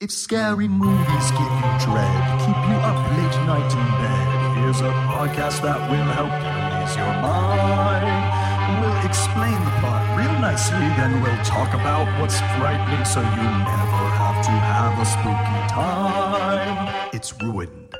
If scary movies give you dread, keep you up late night in bed, here's a podcast that will help you ease your mind. We'll explain the plot real nicely, then we'll talk about what's frightening so you never have to have a spooky time. It's ruined.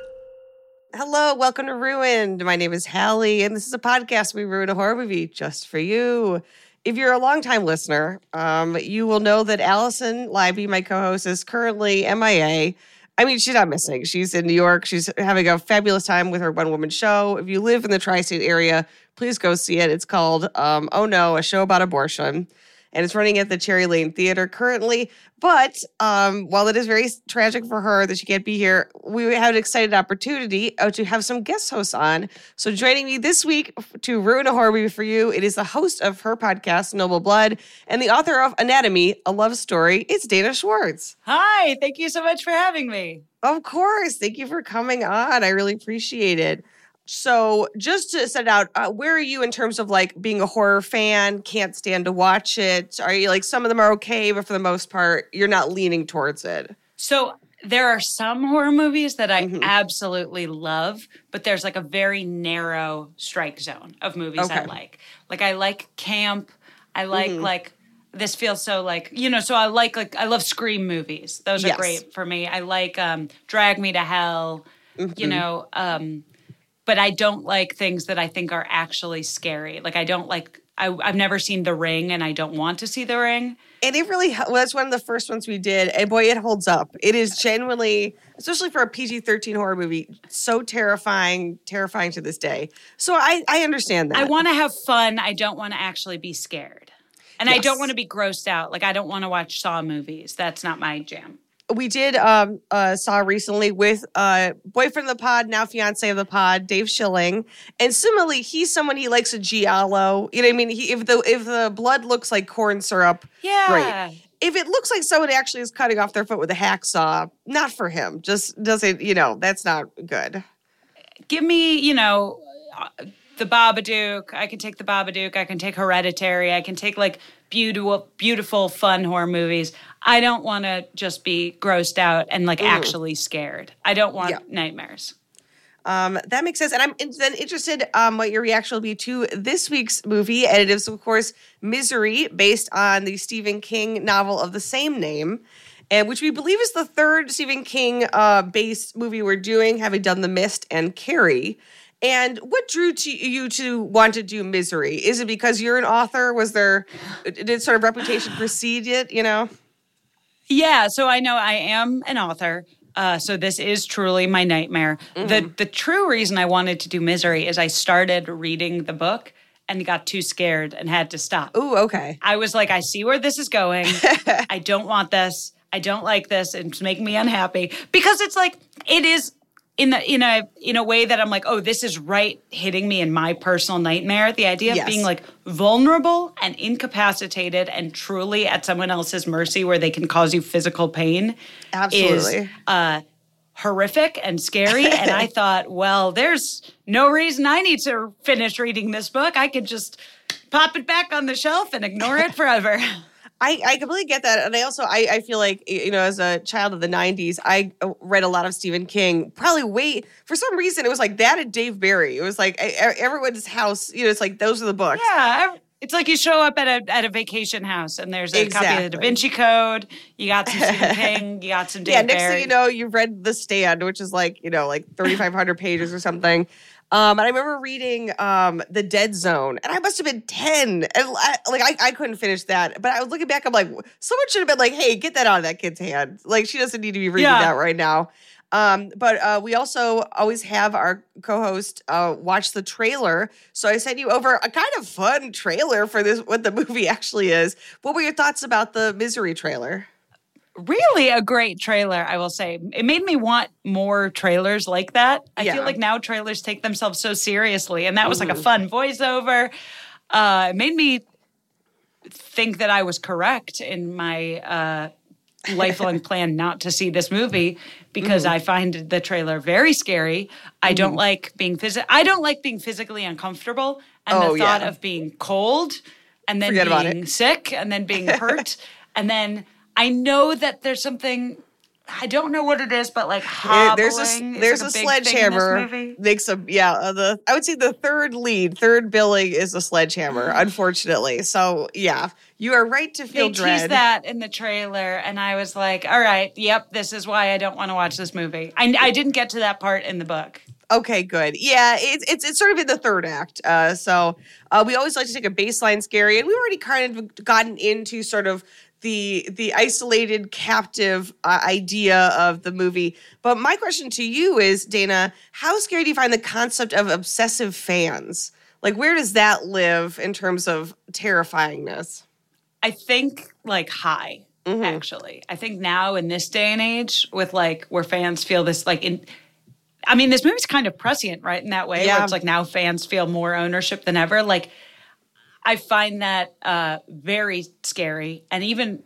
Hello, welcome to Ruined. My name is Halle, and this is a podcast we ruin a horror movie just for you. If you're a longtime listener, um, you will know that Alison Leiby, my co-host, is currently MIA. I mean, she's not missing. She's in New York. She's having a fabulous time with her one-woman show. If you live in the tri-state area, please go see it. It's called um, "Oh No," a show about abortion and it's running at the Cherry Lane Theater currently. But um, while it is very tragic for her that she can't be here, we have an excited opportunity uh, to have some guest hosts on. So joining me this week to ruin a horror movie for you, it is the host of her podcast, Noble Blood, and the author of Anatomy, a Love Story. It's Dana Schwartz. Hi, thank you so much for having me. Of course. Thank you for coming on. I really appreciate it. So, just to set out, uh, where are you in terms of like being a horror fan? Can't stand to watch it. Are you like some of them are okay, but for the most part, you're not leaning towards it? So, there are some horror movies that I mm-hmm. absolutely love, but there's like a very narrow strike zone of movies okay. I like. Like I like camp. I like mm-hmm. like this feels so like you know. So I like like I love scream movies. Those are yes. great for me. I like um Drag Me to Hell. Mm-hmm. You know. um but I don't like things that I think are actually scary. Like I don't like I, have never seen The Ring, and I don't want to see The Ring. And it really was one of the first ones we did, and boy, it holds up. It is genuinely, especially for a PG thirteen horror movie, so terrifying, terrifying to this day. So I, I understand that. I want to have fun. I don't want to actually be scared, and yes. I don't want to be grossed out. Like I don't want to watch Saw movies. That's not my jam we did um uh saw recently with uh boyfriend of the pod now fiance of the pod dave schilling. And similarly he's someone he likes a giallo. You know what i mean? He, if the if the blood looks like corn syrup yeah. Great if it looks like someone actually is cutting off their foot with a hacksaw not for him. Just doesn't you know that's not good. Give me you know the babadook. I can take the babadook. I can take hereditary. I can take like beautiful beautiful fun horror movies I don't want to just be grossed out and like Ooh. actually scared. I don't want yeah. nightmares. Um, that makes sense. And I'm then interested um, what your reaction will be to this week's movie. And it is, of course, Misery, based on the Stephen King novel of the same name, and which we believe is the third Stephen King uh, based movie we're doing, having done The Mist and Carrie. And what drew to you to want to do Misery? Is it because you're an author? Was there did sort of reputation precede it? You know. Yeah, so I know I am an author. Uh, so this is truly my nightmare. Mm-hmm. The the true reason I wanted to do Misery is I started reading the book and got too scared and had to stop. Ooh, okay. I was like, I see where this is going. I don't want this. I don't like this. It's making me unhappy because it's like it is in the in a in a way that I'm like, oh, this is right hitting me in my personal nightmare. The idea of yes. being like vulnerable and incapacitated and truly at someone else's mercy where they can cause you physical pain Absolutely. is uh, horrific and scary. and I thought, well, there's no reason I need to finish reading this book. I could just pop it back on the shelf and ignore it forever. I, I completely get that. And I also, I, I feel like, you know, as a child of the 90s, I uh, read a lot of Stephen King. Probably wait, for some reason, it was like that and Dave Barry. It was like everyone's house, you know, it's like those are the books. Yeah. It's like you show up at a at a vacation house and there's a exactly. copy of the Da Vinci Code. You got some Stephen King. You got some Dave Yeah, next Barry. thing you know, you've read The Stand, which is like, you know, like 3,500 pages or something. Um, and I remember reading um, The Dead Zone, and I must have been 10. And I, like, I, I couldn't finish that. But I was looking back, I'm like, someone should have been like, hey, get that out of that kid's hand. Like, she doesn't need to be reading yeah. that right now. Um, but uh, we also always have our co-host uh, watch the trailer. So I sent you over a kind of fun trailer for this, what the movie actually is. What were your thoughts about the Misery trailer? Really a great trailer, I will say. It made me want more trailers like that. I Yeah. feel like now trailers take themselves so seriously, and that was like a Mm-hmm. fun voiceover. Uh, it made me think that I was correct in my uh, lifelong plan not to see this movie because Mm-hmm. I find the trailer very scary. I don't like being phys- I don't like being physically uncomfortable, and Oh, the thought yeah. of being cold and then Forget being sick and then being hurt and then I know that there's something I don't know what it is, but like hobbling. there's a there's like, a, big thing in this sledgehammer makes a yeah uh, the I would say the third lead third billing is a sledgehammer unfortunately so yeah you are right to feel They dread teased that in the trailer, and I was like, "All right, yep, this is why I don't want to watch this movie." I, I didn't get to that part in the book. Okay, good. Yeah, it's it's it's sort of in the third act. Uh, so uh, we always like to take a baseline scary, and we've already kind of gotten into sort of the the isolated captive uh, idea of the movie. But my question to you is, Dana, how scary do you find the concept of obsessive fans? Like, where does that live in terms of terrifyingness? I think like high. Mm-hmm. Actually, I think now in this day and age, with like where fans feel this like in. I mean, this movie's kind of prescient, right? In that way, Yeah. where it's like now fans feel more ownership than ever. Like, I find that uh, very scary, and even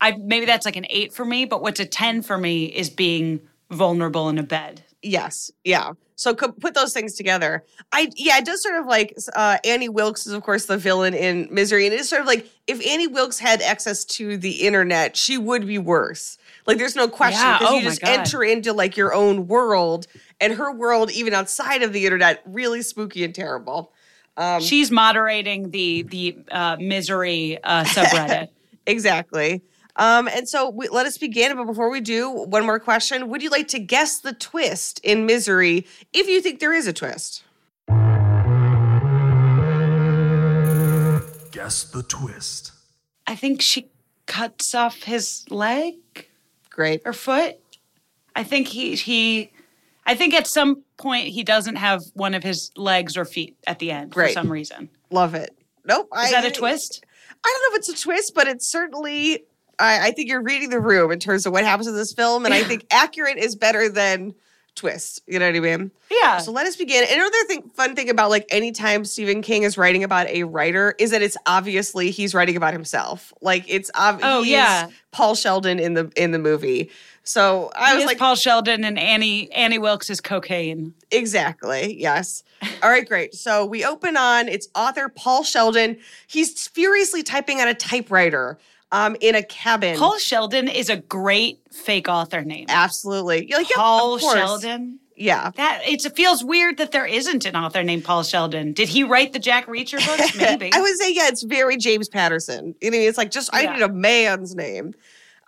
I maybe that's like an eight for me. But what's a ten for me is being vulnerable in a bed. Yes, yeah. So put those things together. I yeah, it does sort of like uh, Annie Wilkes is of course the villain in Misery, and it's sort of like if Annie Wilkes had access to the internet, she would be worse. Like there's no question Yeah, because oh you just God. enter into like your own world, and her world even outside of the internet really spooky and terrible. Um, She's moderating the the uh, misery uh, subreddit. Exactly. Um, and so we, let us begin. But before we do, one more question: Would you like to guess the twist in Misery if you think there is a twist? Guess the twist. I think she cuts off his leg Great. or foot. I think he he. I think at some point he doesn't have one of his legs or feet at the end Great. for some reason. Love it. Nope. Is that a twist? I don't know if it's a twist, but it's certainly. I, I think you're reading the room in terms of what happens in this film, and I think accurate is better than twist. You know what I mean? Yeah. So let us begin. Another thing, fun thing about like anytime Stephen King is writing about a writer is that it's obviously he's writing about himself. Like it's ob- Oh, yeah. Paul Sheldon in the in the movie. So I He was like, Paul Sheldon and Annie Annie Wilkes is cocaine. Exactly. Yes. All right, great. So we open on it's author Paul Sheldon. He's furiously typing on a typewriter um, in a cabin. Paul Sheldon is a great fake author name. Absolutely. Like, yeah, Paul. Sheldon. Yeah. That it's, it feels weird that there isn't an author named Paul Sheldon. Did he write the Jack Reacher books? Maybe. I would say, yeah, it's very James Patterson. You know, it's like just I need a man's name.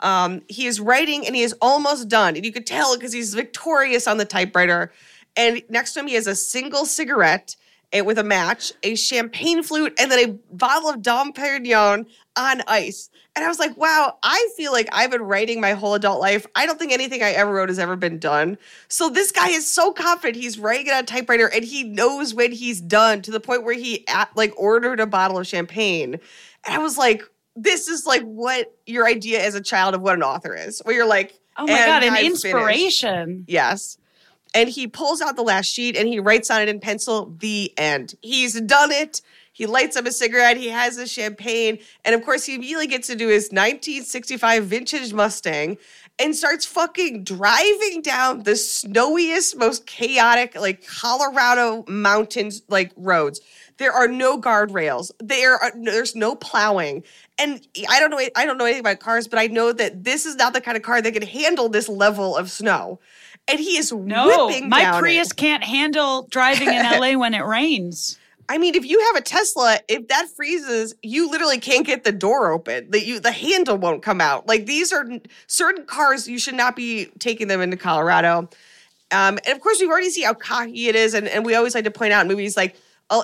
Um, he is writing and he is almost done. And you could tell because he's victorious on the typewriter. And next to him, he has a single cigarette with a match, a champagne flute, and then a bottle of Dom Perignon on ice. And I was like, wow, I feel like I've been writing my whole adult life. I don't think anything I ever wrote has ever been done. So this guy is so confident. He's writing it on typewriter and he knows when he's done to the point where he at, like ordered a bottle of champagne. And I was like, this is like what your idea as a child of what an author is, where you're like, oh my "And god, an I'm finished." inspiration. Yes. And he pulls out the last sheet and he writes on it in pencil, the end. He's done it. He lights up a cigarette. He has a champagne. And of course, he immediately gets to do his 1965 vintage Mustang and starts fucking driving down the snowiest, most chaotic, like Colorado mountains, like roads. There are no guardrails. There are there's no plowing. And I don't know I don't know anything about cars, but I know that this is not the kind of car that can handle this level of snow. And he is No, whipping my down it. Prius can't handle driving in LA when it rains. I mean, if you have a Tesla, if that freezes, you literally can't get the door open. The you the handle won't come out. Like these are certain cars you should not be taking them into Colorado. Um, and of course, we've already seen how cocky it is, and, and we always like to point out in movies like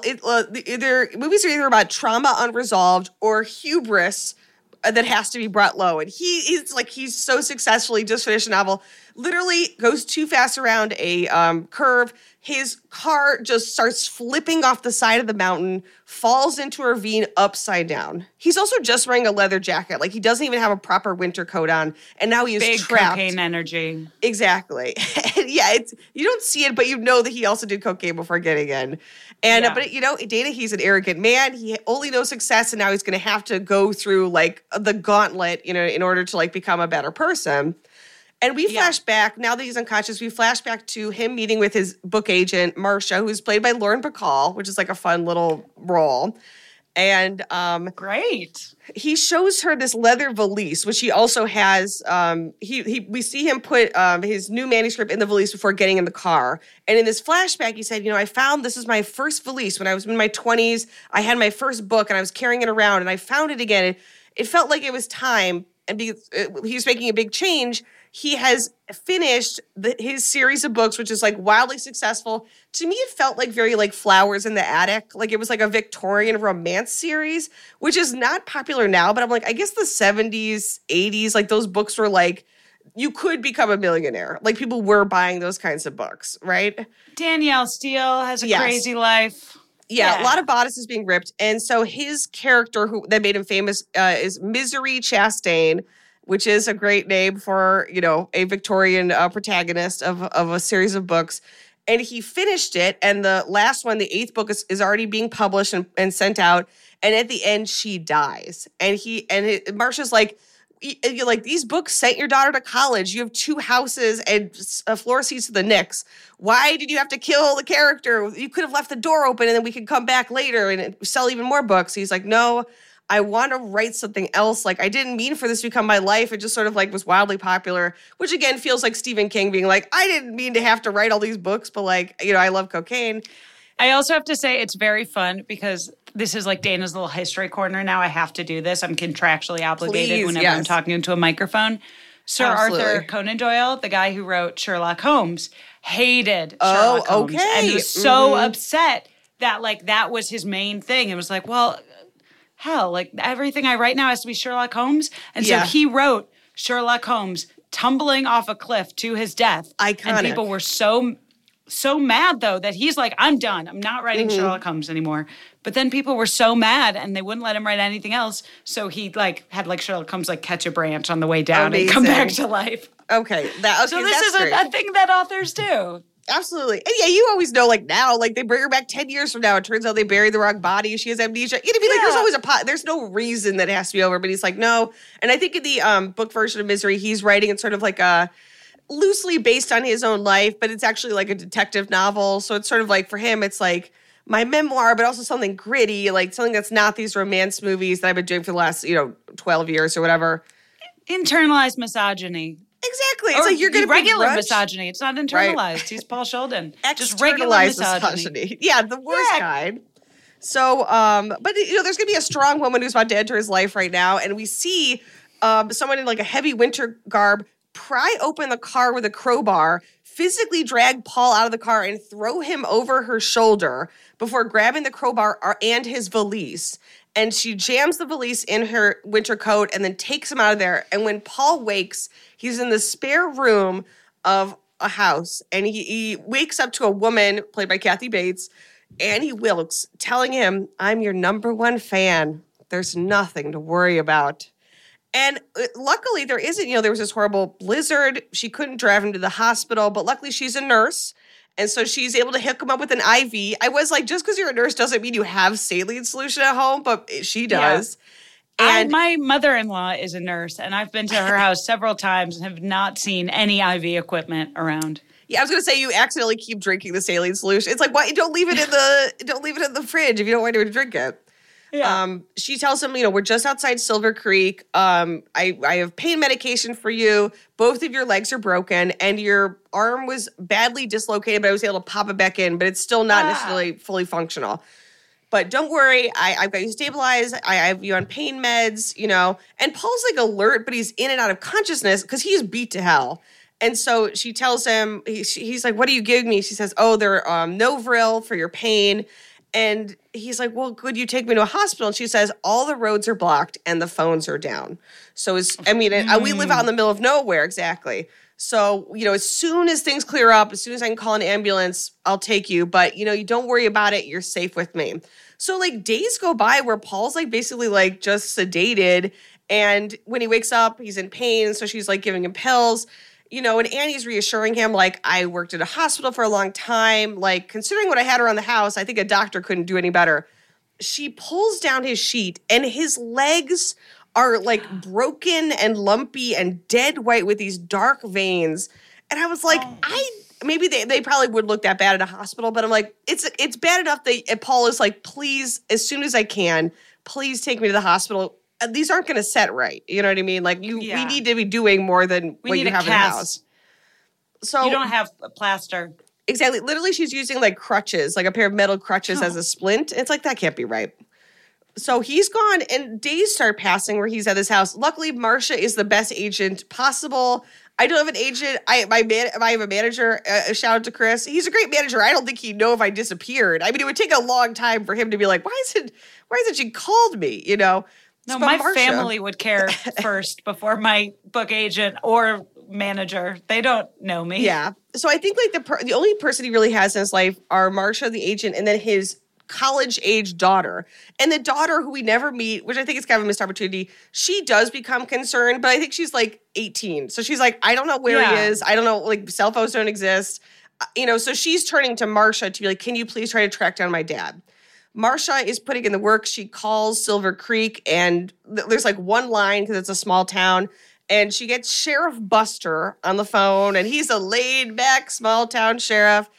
it, uh, either movies are either about trauma unresolved or hubris uh, that has to be brought low. And he is like he's so successfully just finished a novel, literally goes too fast around a um, curve, his car just starts flipping off the side of the mountain, falls into a ravine upside down. He's also just wearing a leather jacket. Like he doesn't even have a proper winter coat on. And now he is Big trapped. cocaine energy. Exactly. yeah, it's you don't see it, but you know that he also did cocaine before getting in. And uh, Yeah. but you know, Dana, he's an arrogant man. He only knows success, and now he's going to have to go through like the gauntlet, you know, in order to like become a better person. And we Yeah. flash back now that he's unconscious. We flash back to him meeting with his book agent Marcia, who's played by Lauren Bacall, which is like a fun little role. And um, Great. he shows her this leather valise, which he also has. Um, he, he we see him put um, his new manuscript in the valise before getting in the car. And in this flashback, he said, "You know, I found this is my first valise when I was in my twenties. I had my first book, and I was carrying it around, and I found it again. It, it felt like it was time, and because uh, he was making a big change." He has finished the, his series of books, which is like wildly successful. To me, it felt like very like Flowers in the Attic, like it was like a Victorian romance series, which is not popular now. But I'm like, I guess the 70s, 80s, like those books were like you could become a millionaire. Like people were buying those kinds of books, right? Danielle Steel has a Yes. crazy life. Yeah, Yeah. a lot of bodices being ripped, and so his character who that made him famous uh, is Misery Chastain, which is a great name for you know a Victorian uh, protagonist of of a series of books. And he finished it, and the last one, the eighth book, is, is already being published and, and sent out. And at the end, she dies, and he and it, Marcia's like. You're like these books sent your daughter to college. You have two houses and uh, floor seats to the Knicks. Why did you have to kill the character? You could have left the door open and then we could come back later and sell even more books. He's like, no, I want to write something else. Like I didn't mean for this to become my life. It just sort of like was wildly popular, which again feels like Stephen King being like, I didn't mean to have to write all these books, but like, you know, I love cocaine. I also have to say it's very fun because this is like Dana's little history corner. Now I have to do this. I'm contractually obligated Please, whenever I'm talking into a microphone. Sir Arthur Conan Doyle, the guy who wrote Sherlock Holmes, hated Oh, Sherlock Holmes and okay. he was so Mhm. upset that like that was his main thing. It was like, well, hell, like everything I write now has to be Sherlock Holmes. And Yeah. so he wrote Sherlock Holmes tumbling off a cliff to his death. Iconic. And people were so so mad though that he's like, I'm done. I'm not writing Mm-hmm. Sherlock Holmes anymore. But then people were so mad and they wouldn't let him write anything else. So he like had like Sherlock Holmes like catch a branch on the way down and come back to life. Okay, that okay, So this is a, a thing that authors do. Absolutely. And yeah, you always know, like now, like they bring her back 10 years from now. It turns out they buried the wrong body. She has amnesia. You know, be like, there's always a pot. There's no reason that it has to be over. But he's like, no. And I think in the um, book version of Misery, he's writing it sort of like a loosely based on his own life, but it's actually like a detective novel. So it's sort of like for him, it's like my memoir, but also something gritty, like something that's not these romance movies that I've been doing for the last, you know, 12 years or whatever. Internalized misogyny. Exactly. It's Or like you're going to be regular begrudge- misogyny. It's not internalized. He's Paul Sheldon. Just regular externalized misogyny. Yeah, the worst Yeah. kind. So, um, but you know, there's gonna be a strong woman who's about to enter his life right now, and we see um, someone in like a heavy winter garb pry open the car with a crowbar, physically drag Paul out of the car, and throw him over her shoulder before grabbing the crowbar and his valise. And she jams the valise in her winter coat and then takes him out of there. And when Paul wakes, he's in the spare room of a house and he, he wakes up to a woman played by Kathy Bates, Annie Wilkes, telling him, I'm your number one fan. There's nothing to worry about. And uh, luckily, there isn't, you know, there was this horrible blizzard. She couldn't drive him to the hospital, but luckily, she's a nurse. And so she's able to hook him up with an IV. I was like, just because you're a nurse doesn't mean you have saline solution at home, but she does. I, And my mother-in-law is a nurse, and I've been to her house several times and have not seen any IV equipment around. Yeah, I was gonna say you accidentally keep drinking the saline solution. It's like why don't leave it in the don't leave it in the fridge if you don't want to drink it. Um, she tells him, you know, we're just outside Silver Creek. Um, I, I have pain medication for you. Both of your legs are broken, and your arm was badly dislocated, but I was able to pop it back in, but it's still not Ah. necessarily fully functional. But don't worry, I, I've got you stabilized. I, I have you on pain meds, you know. And Paul's like alert, but he's in and out of consciousness because he's beat to hell. And so she tells him, he, she- he's like, What are you giving me? She says, Oh, they're um, Novril for your pain. And he's like, Well, could you take me to a hospital? And she says, All the roads are blocked and the phones are down. So, it's, I mean, we live out in the middle of nowhere, exactly. So, you know, as soon as things clear up, as soon as I can call an ambulance, I'll take you. But, you know, you don't worry about it. You're safe with me. So, like, days go by where Paul's like basically like just sedated. And when he wakes up, he's in pain. So she's like giving him pills you know, and Annie's reassuring him, like, I worked at a hospital for a long time. Like, considering what I had around the house, I think a doctor couldn't do any better. She pulls down his sheet, and his legs are like broken and lumpy and dead white with these dark veins. And I was like, oh. I maybe they, they probably would look that bad at a hospital, but I'm like, it's it's bad enough that Paul is like, please, as soon as I can, please take me to the hospital uh, these aren't going to set right. You know what I mean? Like you, yeah. we need to be doing more than we what you have cast. in the house. So you don't have plaster. Exactly. Literally, she's using like crutches, like a pair of metal crutches oh. as a splint. It's like that can't be right. So he's gone, and days start passing where he's at his house. Luckily, Marcia is the best agent possible. I don't have an agent. I my man. I have a manager. Uh, shout out to Chris. He's a great manager. I don't think he'd know if I disappeared. I mean, it would take a long time for him to be like, "Why is it? Why isn't she called me?" You know. No, my Marcia. family would care first before my book agent or manager. They don't know me. Yeah. So I think like the per- the only person he really has in his life are Marcia the agent, and then his college age daughter. And the daughter who we never meet, which I think is kind of a missed opportunity, she does become concerned, but I think she's like 18. So she's like, I don't know where yeah. he is. I don't know, like cell phones don't exist. Uh, you know, so she's turning to Marcia to be like, can you please try to track down my dad? Marcia is putting in the work. She calls Silver Creek, and th- there's like one line because it's a small town. And she gets Sheriff Buster on the phone, and he's a laid back small town sheriff.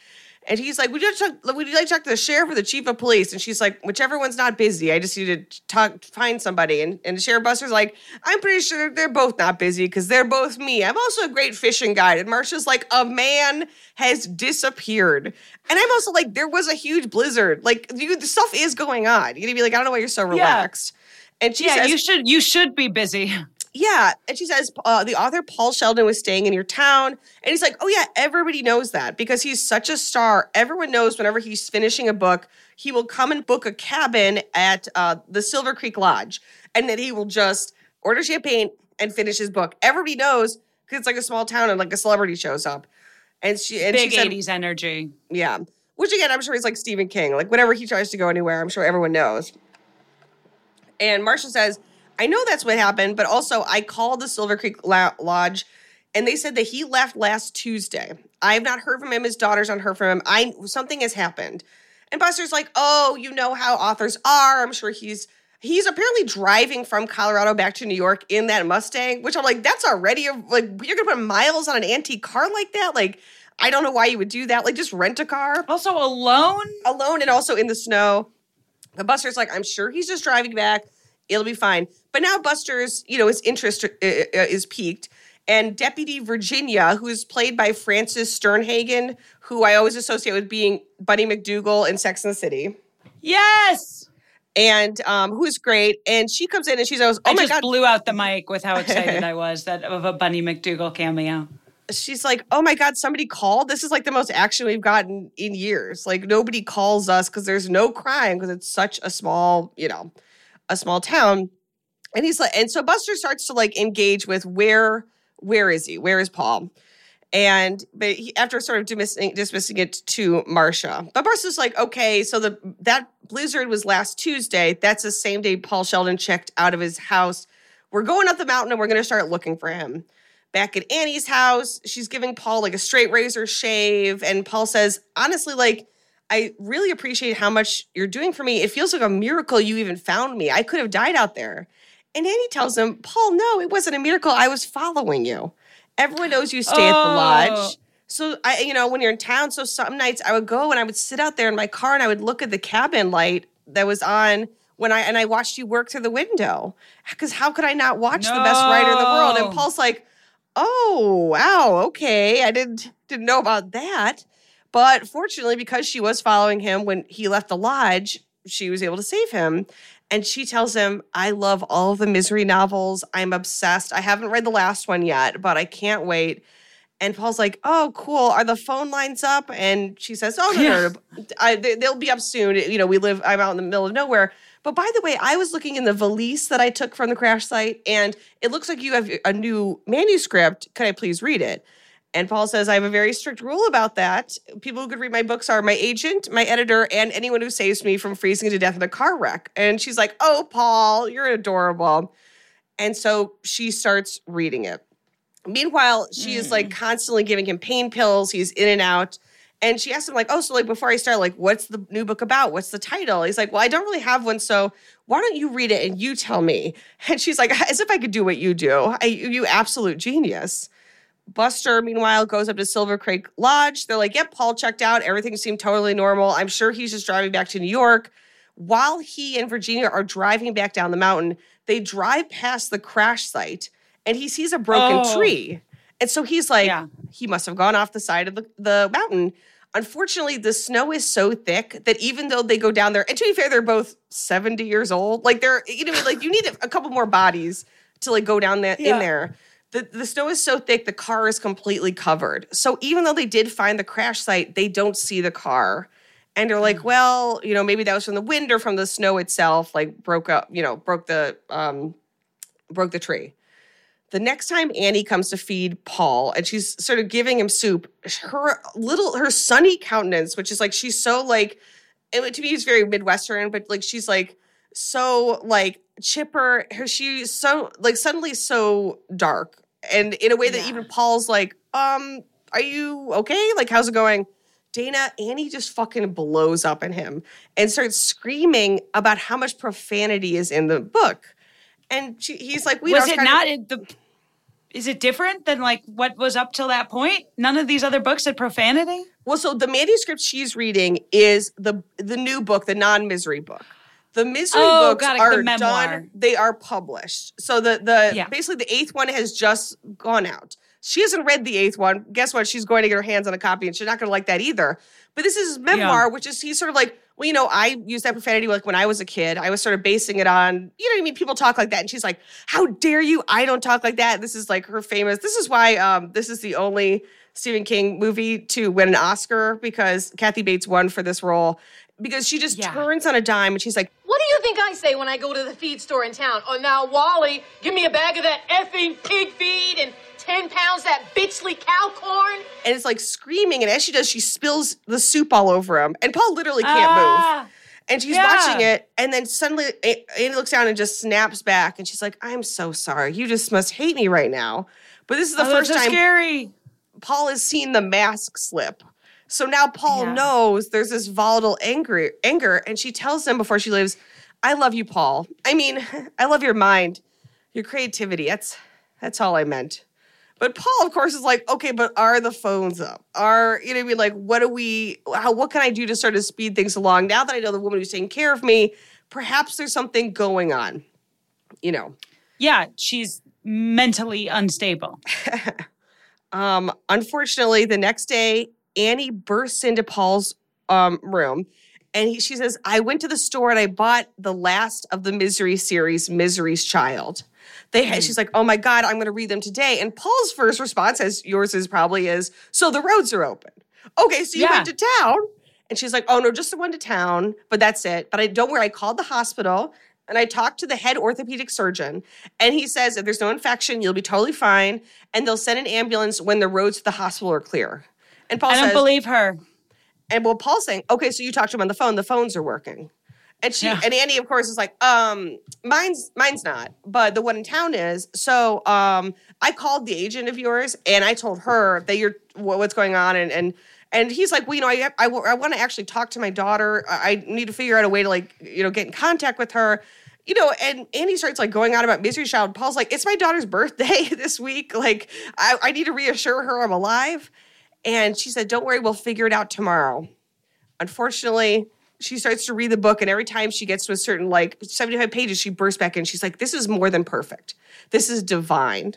And he's like, would you, talk, would you like to talk to the sheriff or the chief of police? And she's like, whichever one's not busy. I just need to talk, find somebody. And, and Sheriff Buster's like, I'm pretty sure they're both not busy because they're both me. I'm also a great fishing guide. And Marcia's like, a man has disappeared. And I'm also like, there was a huge blizzard. Like, you, the stuff is going on. You're gonna be like, I don't know why you're so relaxed. Yeah. And she yeah, says, you should you should be busy. Yeah. And she says, uh, the author Paul Sheldon was staying in your town. And he's like, oh, yeah, everybody knows that because he's such a star. Everyone knows whenever he's finishing a book, he will come and book a cabin at uh, the Silver Creek Lodge. And then he will just order champagne and finish his book. Everybody knows because it's like a small town and like a celebrity shows up. And she, and big she said, 80s energy. Yeah. Which again, I'm sure he's like Stephen King. Like whenever he tries to go anywhere, I'm sure everyone knows. And Marcia says, I know that's what happened, but also I called the Silver Creek Lodge and they said that he left last Tuesday. I have not heard from him. His daughter's not heard from him. I something has happened. And Buster's like, "Oh, you know how authors are. I'm sure he's he's apparently driving from Colorado back to New York in that Mustang, which I'm like, that's already a, like you're gonna put miles on an antique car like that. Like, I don't know why you would do that. Like, just rent a car. Also alone, alone, and also in the snow. But Buster's like, I'm sure he's just driving back. It'll be fine. But now Buster's, you know, his interest uh, uh, is peaked. And Deputy Virginia, who is played by Frances Sternhagen, who I always associate with being Bunny MacDougal in Sex and the City. Yes. And um, who's great. And she comes in and she's always, oh I my just God. blew out the mic with how excited I was that of a Bunny MacDougal cameo she's like, "Oh my god, somebody called. This is like the most action we've gotten in years. Like nobody calls us because there's no crime because it's such a small, you know, a small town." And he's like, and so Buster starts to like engage with where where is he? Where is Paul? And but he, after sort of dismissing dismissing it to Marcia, but Marcia's like, okay, so the that blizzard was last Tuesday. That's the same day Paul Sheldon checked out of his house. We're going up the mountain and we're going to start looking for him. Back at Annie's house, she's giving Paul like a straight razor shave, and Paul says, honestly, like. I really appreciate how much you're doing for me. It feels like a miracle you even found me. I could have died out there. And Annie tells him, Paul, no, it wasn't a miracle. I was following you. Everyone knows you stay oh. at the oh. lodge. Oh. So I, you know, when you're in town, so some nights I would go and I would sit out there in my car and I would look at the cabin light that was on when I and I watched you work through the window. Because how could I not watch no. the best writer in the world? And Paul's like, oh wow, okay, I didn't didn't know about that. But fortunately, because she was following him when he left the lodge, she was able to save him. And she tells him, I love all of the misery novels. I'm obsessed. I haven't read the last one yet, but I can't wait. And Paul's like, "Oh, cool. Are the phone lines up?" And she says, "Oh no, no, no. I, they, will be up soon. You know, we live. I'm out in the middle of nowhere. But by the way, I was looking in the valise that I took from the crash site, and it looks like you have a new manuscript. Can I please read it?" And Paul says, I have a very strict rule about that. People who could read my books are my agent, my editor, and anyone who saves me from freezing to death in a car wreck. And she's like, Oh, Paul, you're adorable. And so she starts reading it. Meanwhile, she mm. is like constantly giving him pain pills. He's in and out. And she asked him, like, oh, so like before I start, like, what's the new book about? What's the title? He's like, well, I don't really have one. So why don't you read it and you tell me? And she's like, as if I could do what you do. I, you absolute genius. Buster, meanwhile, goes up to Silver Creek Lodge. They're like, yep, Paul checked out. Everything seemed totally normal. I'm sure he's just driving back to New York. While he and Virginia are driving back down the mountain, they drive past the crash site and he sees a broken oh. tree. And so he's like, yeah. he must have gone off the side of the, the mountain. Unfortunately, the snow is so thick that even though they go down there, and to be fair, they're both 70 years old. Like they're, you know, like you need a couple more bodies to like go down that yeah. in there. The, the snow is so thick, the car is completely covered. So even though they did find the crash site, they don't see the car. And they're like, mm. well, you know, maybe that was from the wind or from the snow itself, like broke up, you know, broke the um broke the tree. The next time Annie comes to feed Paul and she's sort of giving him soup, her little her sunny countenance, which is like she's so like it, to me it's very Midwestern, but like she's like so like chipper. Her she's so like suddenly so dark. And in a way that yeah. even Paul's like, um, are you okay? Like, how's it going? Dana, Annie just fucking blows up at him and starts screaming about how much profanity is in the book. And she, he's like, "We was it not of- the? Is it different than like what was up till that point? None of these other books had profanity. Well, so the manuscript she's reading is the the new book, the non misery book. The misery oh, books are the done; they are published. So the the yeah. basically the eighth one has just gone out. She hasn't read the eighth one. Guess what? She's going to get her hands on a copy, and she's not going to like that either. But this is memoir, yeah. which is he's sort of like well, you know, I used that profanity like when I was a kid. I was sort of basing it on, you know what I mean? People talk like that. And she's like, How dare you? I don't talk like that. This is like her famous. This is why um, this is the only Stephen King movie to win an Oscar because Kathy Bates won for this role. Because she just yeah. turns on a dime and she's like, What do you think I say when I go to the feed store in town? Oh, now, Wally, give me a bag of that effing pig feed and 10 pounds that bitchly cow corn. And it's like screaming. And as she does, she spills the soup all over him. And Paul literally can't ah, move. And she's yeah. watching it. And then suddenly Annie looks down and just snaps back. And she's like, I'm so sorry. You just must hate me right now. But this is the oh, first time scary. Paul has seen the mask slip. So now Paul yeah. knows there's this volatile anger, anger, and she tells him before she leaves, "I love you, Paul. I mean, I love your mind, your creativity. That's that's all I meant." But Paul, of course, is like, okay, but are the phones up? Are you know what I mean? Like, what do we? How? What can I do to sort of speed things along? Now that I know the woman who's taking care of me, perhaps there's something going on. You know. Yeah, she's mentally unstable. um, unfortunately, the next day, Annie bursts into Paul's um, room. And he, she says, I went to the store and I bought the last of the Misery series, Misery's Child. They had, she's like, oh my God, I'm going to read them today. And Paul's first response, as yours is probably, is, so the roads are open. Okay, so you yeah. went to town. And she's like, oh no, just the one to town, but that's it. But I don't worry, I called the hospital and I talked to the head orthopedic surgeon. And he says, if there's no infection, you'll be totally fine. And they'll send an ambulance when the roads to the hospital are clear. And Paul I don't says, believe her. And well, Paul's saying, okay, so you talked to him on the phone, the phones are working. And she yeah. and Annie, of course, is like, um, mine's mine's not, but the one in town is. So um, I called the agent of yours and I told her that you're what's going on and and and he's like, well, you know, I I, I want to actually talk to my daughter. I need to figure out a way to like, you know, get in contact with her. You know, and Annie starts like going on about Misery Child. Paul's like, it's my daughter's birthday this week. Like, I, I need to reassure her I'm alive. And she said, don't worry, we'll figure it out tomorrow. Unfortunately, she starts to read the book and every time she gets to a certain like 75 pages she bursts back in. She's like this is more than perfect. This is divine.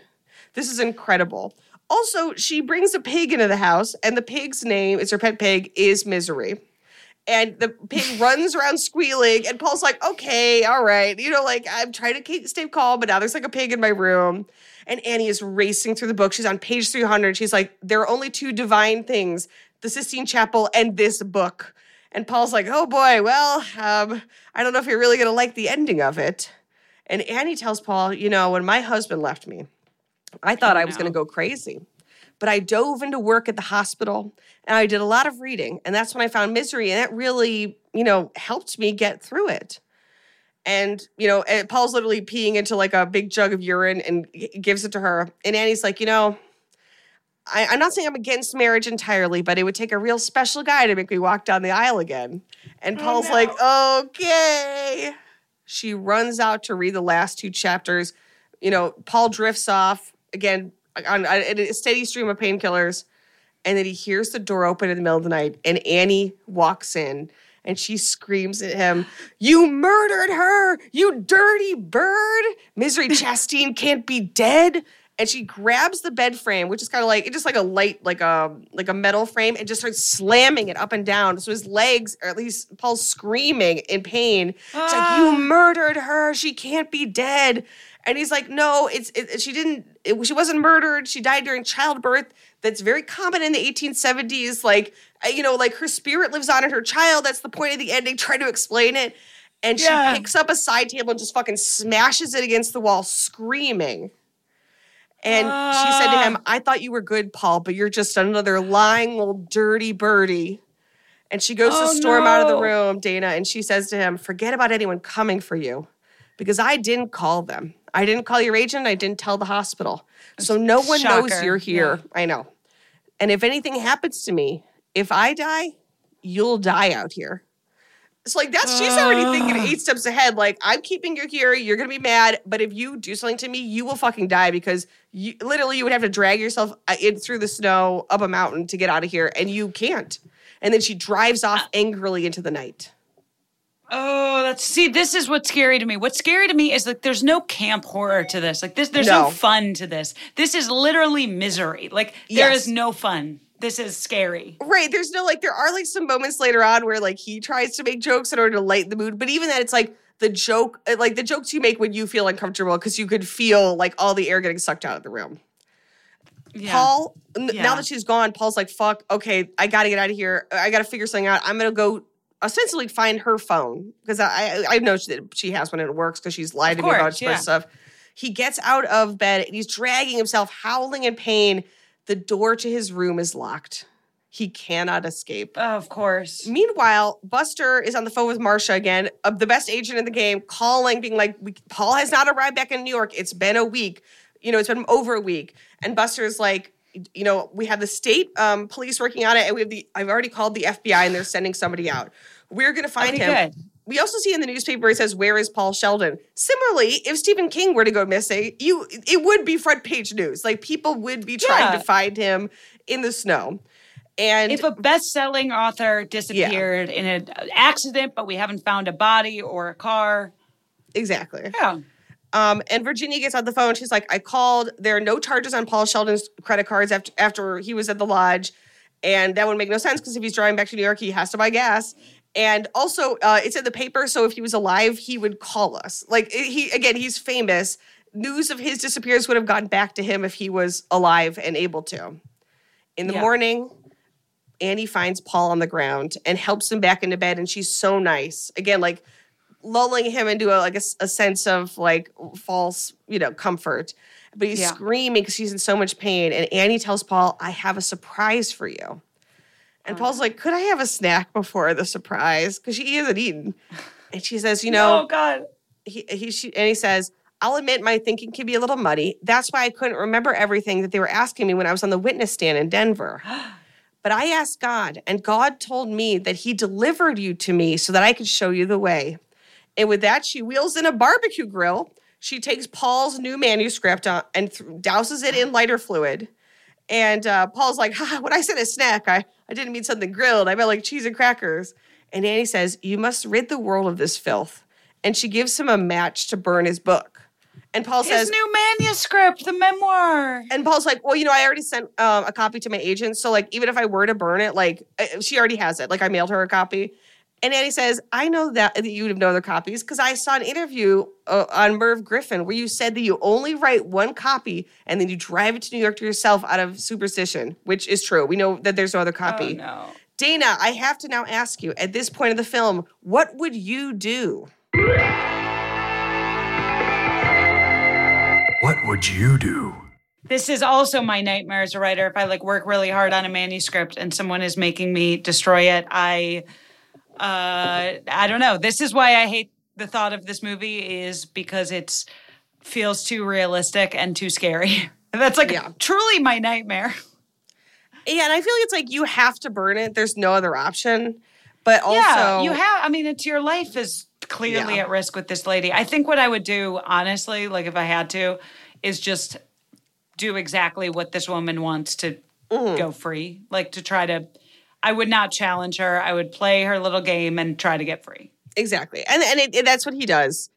This is incredible. Also she brings a pig into the house and the pig's name is her pet pig is misery. And the pig runs around squealing and paul's like okay all right. You know like i'm trying to stay calm but now there's like a pig in my room and annie is racing through the book she's on page 300 she's like there are only two divine things the sistine chapel and this book and Paul's like, oh boy, well, um, I don't know if you're really going to like the ending of it. And Annie tells Paul, you know, when my husband left me, I thought oh, I was going to go crazy. but I dove into work at the hospital and I did a lot of reading. And that's when I found misery. And that really, you know, helped me get through it. And, you know, and Paul's literally peeing into like a big jug of urine and gives it to her. And Annie's like, you know, I, am not saying I'm against marriage entirely, but it would take a real special guy to make me walk down the aisle again. And oh, Paul's oh, no. like, okay. She runs out to read the last two chapters. You know, Paul drifts off again on, on a steady stream of painkillers. And then he hears the door open in the middle of the night, and Annie walks in and she screams at him, You murdered her, you dirty bird. Misery Chastain can't be dead and she grabs the bed frame, which is kind of like it's just like a light, like a like a metal frame, and just starts slamming it up and down. So his legs, or at least Paul's screaming in pain. Ah. It's like you ah. murdered her. She can't be dead. And he's like, no, it's it, she didn't. It, she wasn't murdered. She died during childbirth. That's very common in the 1870s. Like you know, like her spirit lives on in her child. That's the point of the ending. Try to explain it. And she yeah. picks up a side table and just fucking smashes it against the wall, screaming. And uh. she said to him, ah. I thought you were good, Paul, but you're just another lying old dirty birdie. And she goes oh, to storm no. out of the room, Dana, and she says to him, Forget about anyone coming for you because I didn't call them. I didn't call your agent. I didn't tell the hospital. So no one Shocker. knows you're here. Yeah. I know. And if anything happens to me, if I die, you'll die out here. It's like that's she's already thinking eight steps ahead. Like I'm keeping you here. You're gonna be mad, but if you do something to me, you will fucking die because you literally you would have to drag yourself uh, in through the snow up a mountain to get out of here, and you can't. And then she drives off uh, angrily into the night. Oh, that's see. This is what's scary to me. What's scary to me is like there's no camp horror to this. Like this, there's no, no fun to this. This is literally misery. Like there yes. is no fun this is scary. Right. There's no like there are like some moments later on where like he tries to make jokes in order to lighten the mood, but even that it's like the joke uh, like the jokes you make when you feel uncomfortable because you could feel like all the air getting sucked out of the room. Yeah. Paul, yeah. now that she's gone, Paul's like, fuck, okay, I gotta get out of here. I gotta figure something out. I'm gonna go ostensibly find her phone because I, I know that she has one and it works because she's lied of to course, me about yeah. stuff. He gets out of bed and he's dragging himself, howling in pain the door to his room is locked. He cannot escape. Oh, of course. Meanwhile, Buster is on the phone with Marcia again, uh, the best agent in the game, calling, being like, Paul has not arrived back in New York. It's been a week. You know, it's been over a week. And Buster's like, you know, we have the state um, police working on it, and we have the, I've already called the FBI and they're sending somebody out. We're going to find him. Good. We also see in the newspaper it says, "Where is Paul Sheldon?" Similarly, if Stephen King were to go missing, you it would be front page news. Like people would be trying yeah. to find him in the snow. And if a best-selling author disappeared yeah. in an accident, but we haven't found a body or a car, exactly. Yeah. Um, and Virginia gets on the phone. She's like, "I called. There are no charges on Paul Sheldon's credit cards after after he was at the lodge." And that would make no sense because if he's driving back to New York, he has to buy gas. And also, uh, it's in the paper, so if he was alive, he would call us. Like he again, he's famous. News of his disappearance would have gotten back to him if he was alive and able to. In the yeah. morning, Annie finds Paul on the ground and helps him back into bed, and she's so nice. Again, like lulling him into a, like a, a sense of like false, you know, comfort. But he's yeah. screaming because he's in so much pain. And Annie tells Paul, "I have a surprise for you." And Paul's like, "Could I have a snack before the surprise?" Because she hasn't eaten. And she says, "You know, oh God." He he she, and he says, "I'll admit my thinking can be a little muddy. That's why I couldn't remember everything that they were asking me when I was on the witness stand in Denver." But I asked God, and God told me that He delivered you to me so that I could show you the way. And with that, she wheels in a barbecue grill. She takes Paul's new manuscript uh, and th- douses it in lighter fluid. And uh, Paul's like, ha, when I said a snack, I, I didn't mean something grilled. I meant like cheese and crackers. And Annie says, You must rid the world of this filth. And she gives him a match to burn his book. And Paul his says, His new manuscript, the memoir. And Paul's like, Well, you know, I already sent um, a copy to my agent. So, like, even if I were to burn it, like, uh, she already has it. Like, I mailed her a copy. And Annie says, I know that, that you would have no other copies because I saw an interview uh, on Merv Griffin where you said that you only write one copy and then you drive it to New York to yourself out of superstition, which is true. We know that there's no other copy. Oh, no. Dana, I have to now ask you at this point of the film, what would you do? What would you do? This is also my nightmare as a writer. If I like work really hard on a manuscript and someone is making me destroy it, I uh I don't know. This is why I hate the thought of this movie is because it feels too realistic and too scary. That's like yeah. truly my nightmare. Yeah, and I feel like it's like you have to burn it. There's no other option. But also, yeah, you have. I mean, it's your life is clearly yeah. at risk with this lady. I think what I would do, honestly, like if I had to, is just do exactly what this woman wants to mm-hmm. go free. Like to try to. I would not challenge her. I would play her little game and try to get free. Exactly, and and it, that's what he does.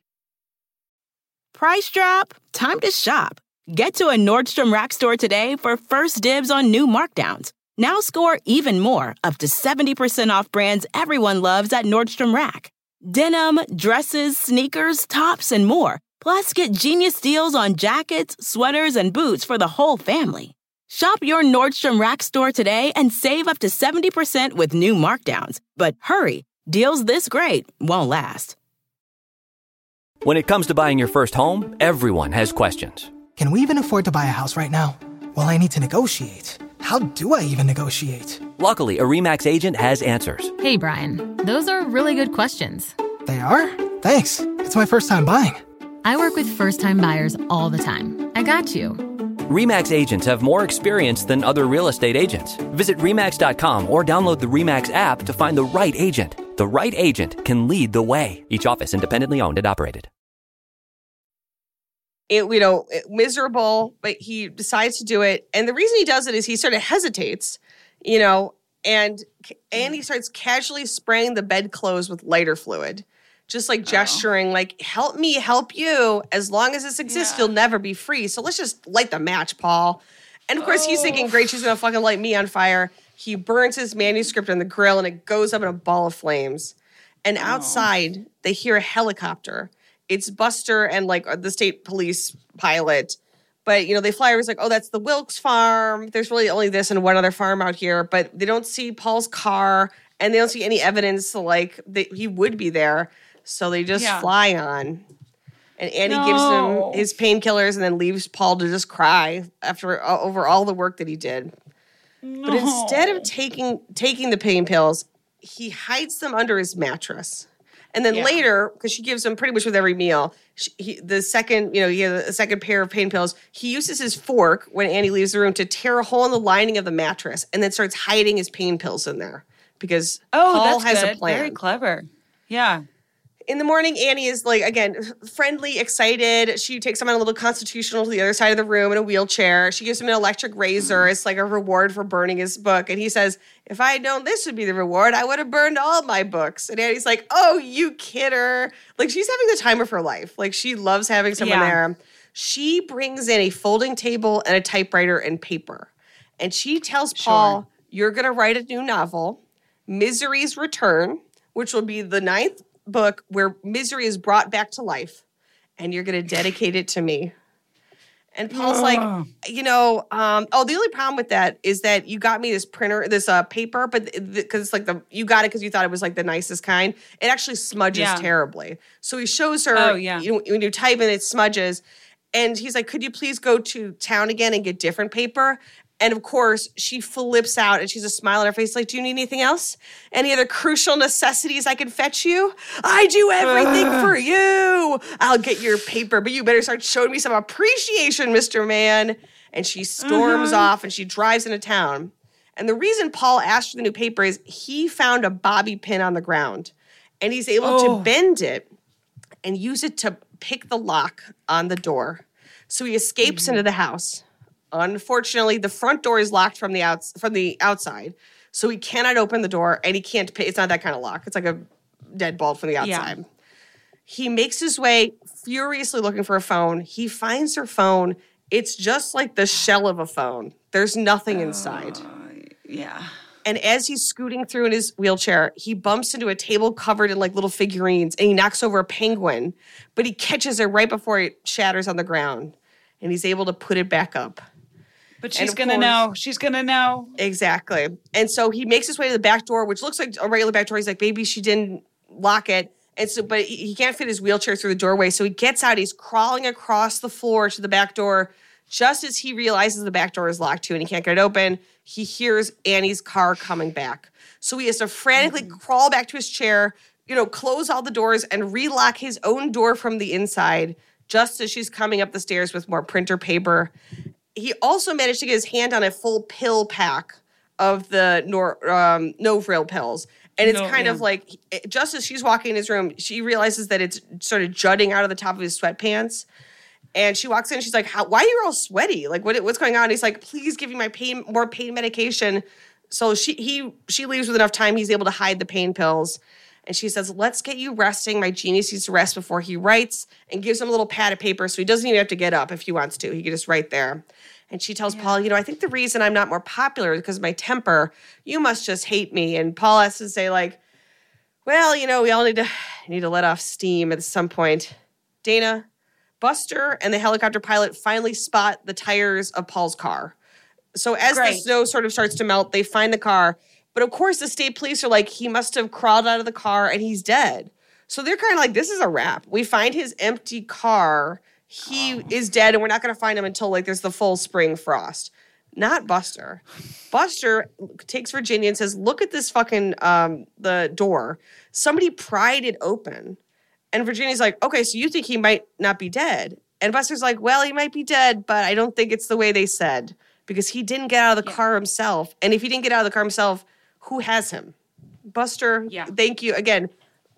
Price drop. Time to shop. Get to a Nordstrom Rack store today for first dibs on new markdowns. Now score even more, up to 70% off brands everyone loves at Nordstrom Rack. Denim, dresses, sneakers, tops, and more. Plus, get genius deals on jackets, sweaters, and boots for the whole family. Shop your Nordstrom Rack store today and save up to 70% with new markdowns. But hurry, deals this great won't last. When it comes to buying your first home, everyone has questions. Can we even afford to buy a house right now? Well, I need to negotiate. How do I even negotiate? Luckily, a REMAX agent has answers. Hey, Brian, those are really good questions. They are? Thanks. It's my first time buying. I work with first time buyers all the time. I got you. REMAX agents have more experience than other real estate agents. Visit REMAX.com or download the REMAX app to find the right agent. The right agent can lead the way. Each office independently owned and operated it, you know, miserable, but he decides to do it. And the reason he does it is he sort of hesitates, you know, and and he starts casually spraying the bedclothes with lighter fluid, just like oh. gesturing, oh. like "Help me, help you." As long as this exists, yeah. you'll never be free. So let's just light the match, Paul. And of course, oh. he's thinking, "Great, she's gonna fucking light me on fire." He burns his manuscript on the grill, and it goes up in a ball of flames. And oh. outside, they hear a helicopter it's Buster and like uh, the state police pilot. But you know, they fly over. It's like, oh, that's the Wilkes farm. There's really only this and one other farm out here, but they don't see Paul's car, and they don't see any evidence like that he would be there. So they just yeah. fly on. And Annie no. gives him his painkillers and then leaves Paul to just cry after uh, over all the work that he did. No. But instead of taking taking the pain pills, he hides them under his mattress. And then yeah. later, because she gives him pretty much with every meal, she, he, the second, you know, he has a second pair of pain pills. He uses his fork when Annie leaves the room to tear a hole in the lining of the mattress, and then starts hiding his pain pills in there because oh, Paul has good. a plan. Very clever. Yeah in the morning, Annie is like, again, friendly, excited. She takes him on a little constitutional to the other side of the room in a wheelchair. She gives him an electric razor. It's like a reward for burning his book. And he says, If I had known this would be the reward, I would have burned all my books. And Annie's like, Oh, you kidder. Like, she's having the time of her life. Like, she loves having someone yeah. there. She brings in a folding table and a typewriter and paper. And she tells Paul, sure. You're going to write a new novel, Misery's Return, which will be the ninth book where misery is brought back to life and you're going to dedicate it to me. And Paul's like, you know, um, oh, the only problem with that is that you got me this printer, this uh, paper, but because it's like the you got it because you thought it was like the nicest kind. It actually smudges yeah. terribly. So he shows her, oh, yeah. you, when you type in, it smudges. And he's like, could you please go to town again and get different paper? And of course, she flips out and she's a smile on her face, like, Do you need anything else? Any other crucial necessities I can fetch you? I do everything uh. for you. I'll get your paper, but you better start showing me some appreciation, Mr. Man. And she storms uh-huh. off and she drives into town. And the reason Paul asked for the new paper is he found a bobby pin on the ground and he's able oh. to bend it and use it to pick the lock on the door. So he escapes mm-hmm. into the house. Unfortunately, the front door is locked from the outs from the outside, so he cannot open the door, and he can't pay. It's not that kind of lock. It's like a deadbolt from the outside. Yeah. He makes his way furiously looking for a phone. He finds her phone. It's just like the shell of a phone. There's nothing uh, inside. Yeah. And as he's scooting through in his wheelchair, he bumps into a table covered in like little figurines and he knocks over a penguin, but he catches it right before it shatters on the ground and he's able to put it back up. But she's gonna course, know. She's gonna know. Exactly. And so he makes his way to the back door, which looks like a regular back door. He's like, maybe she didn't lock it. And so, but he can't fit his wheelchair through the doorway. So he gets out. He's crawling across the floor to the back door Just as he realizes the back door is locked too and he can't get it open, he hears Annie's car coming back. So he has to frantically mm-hmm. crawl back to his chair, you know, close all the doors and relock his own door from the inside just as she's coming up the stairs with more printer paper. He also managed to get his hand on a full pill pack of the Nor- um, Novril pills. And it's no, kind yeah. of like, just as she's walking in his room, she realizes that it's sort of jutting out of the top of his sweatpants. And she walks in and she's like, How, why are you all sweaty? Like, what, what's going on? And he's like, please give me my pain, more pain medication. So she, he, she leaves with enough time. He's able to hide the pain pills. And she says, Let's get you resting. My genius needs to rest before he writes and gives him a little pad of paper so he doesn't even have to get up if he wants to. He can just write there. And she tells yeah. Paul, You know, I think the reason I'm not more popular is because of my temper. You must just hate me. And Paul has to say, like, well, you know, we all need to need to let off steam at some point. Dana, Buster, and the helicopter pilot finally spot the tires of Paul's car. So as Great. the snow sort of starts to melt, they find the car but of course, the state police are like, he must have crawled out of the car and he's dead. So they're kind of like, this is a wrap. We find his empty car. He oh. is dead, and we're not going to find him until like there's the full spring frost. Not Buster. Buster takes Virginia and says, "Look at this fucking um, the door. Somebody pried it open." And Virginia's like, "Okay, so you think he might not be dead?" And Buster's like, "Well, he might be dead, but I don't think it's the way they said because he didn't get out of the yeah. car himself. And if he didn't get out of the car himself, who has him? Buster, yeah. thank you. Again,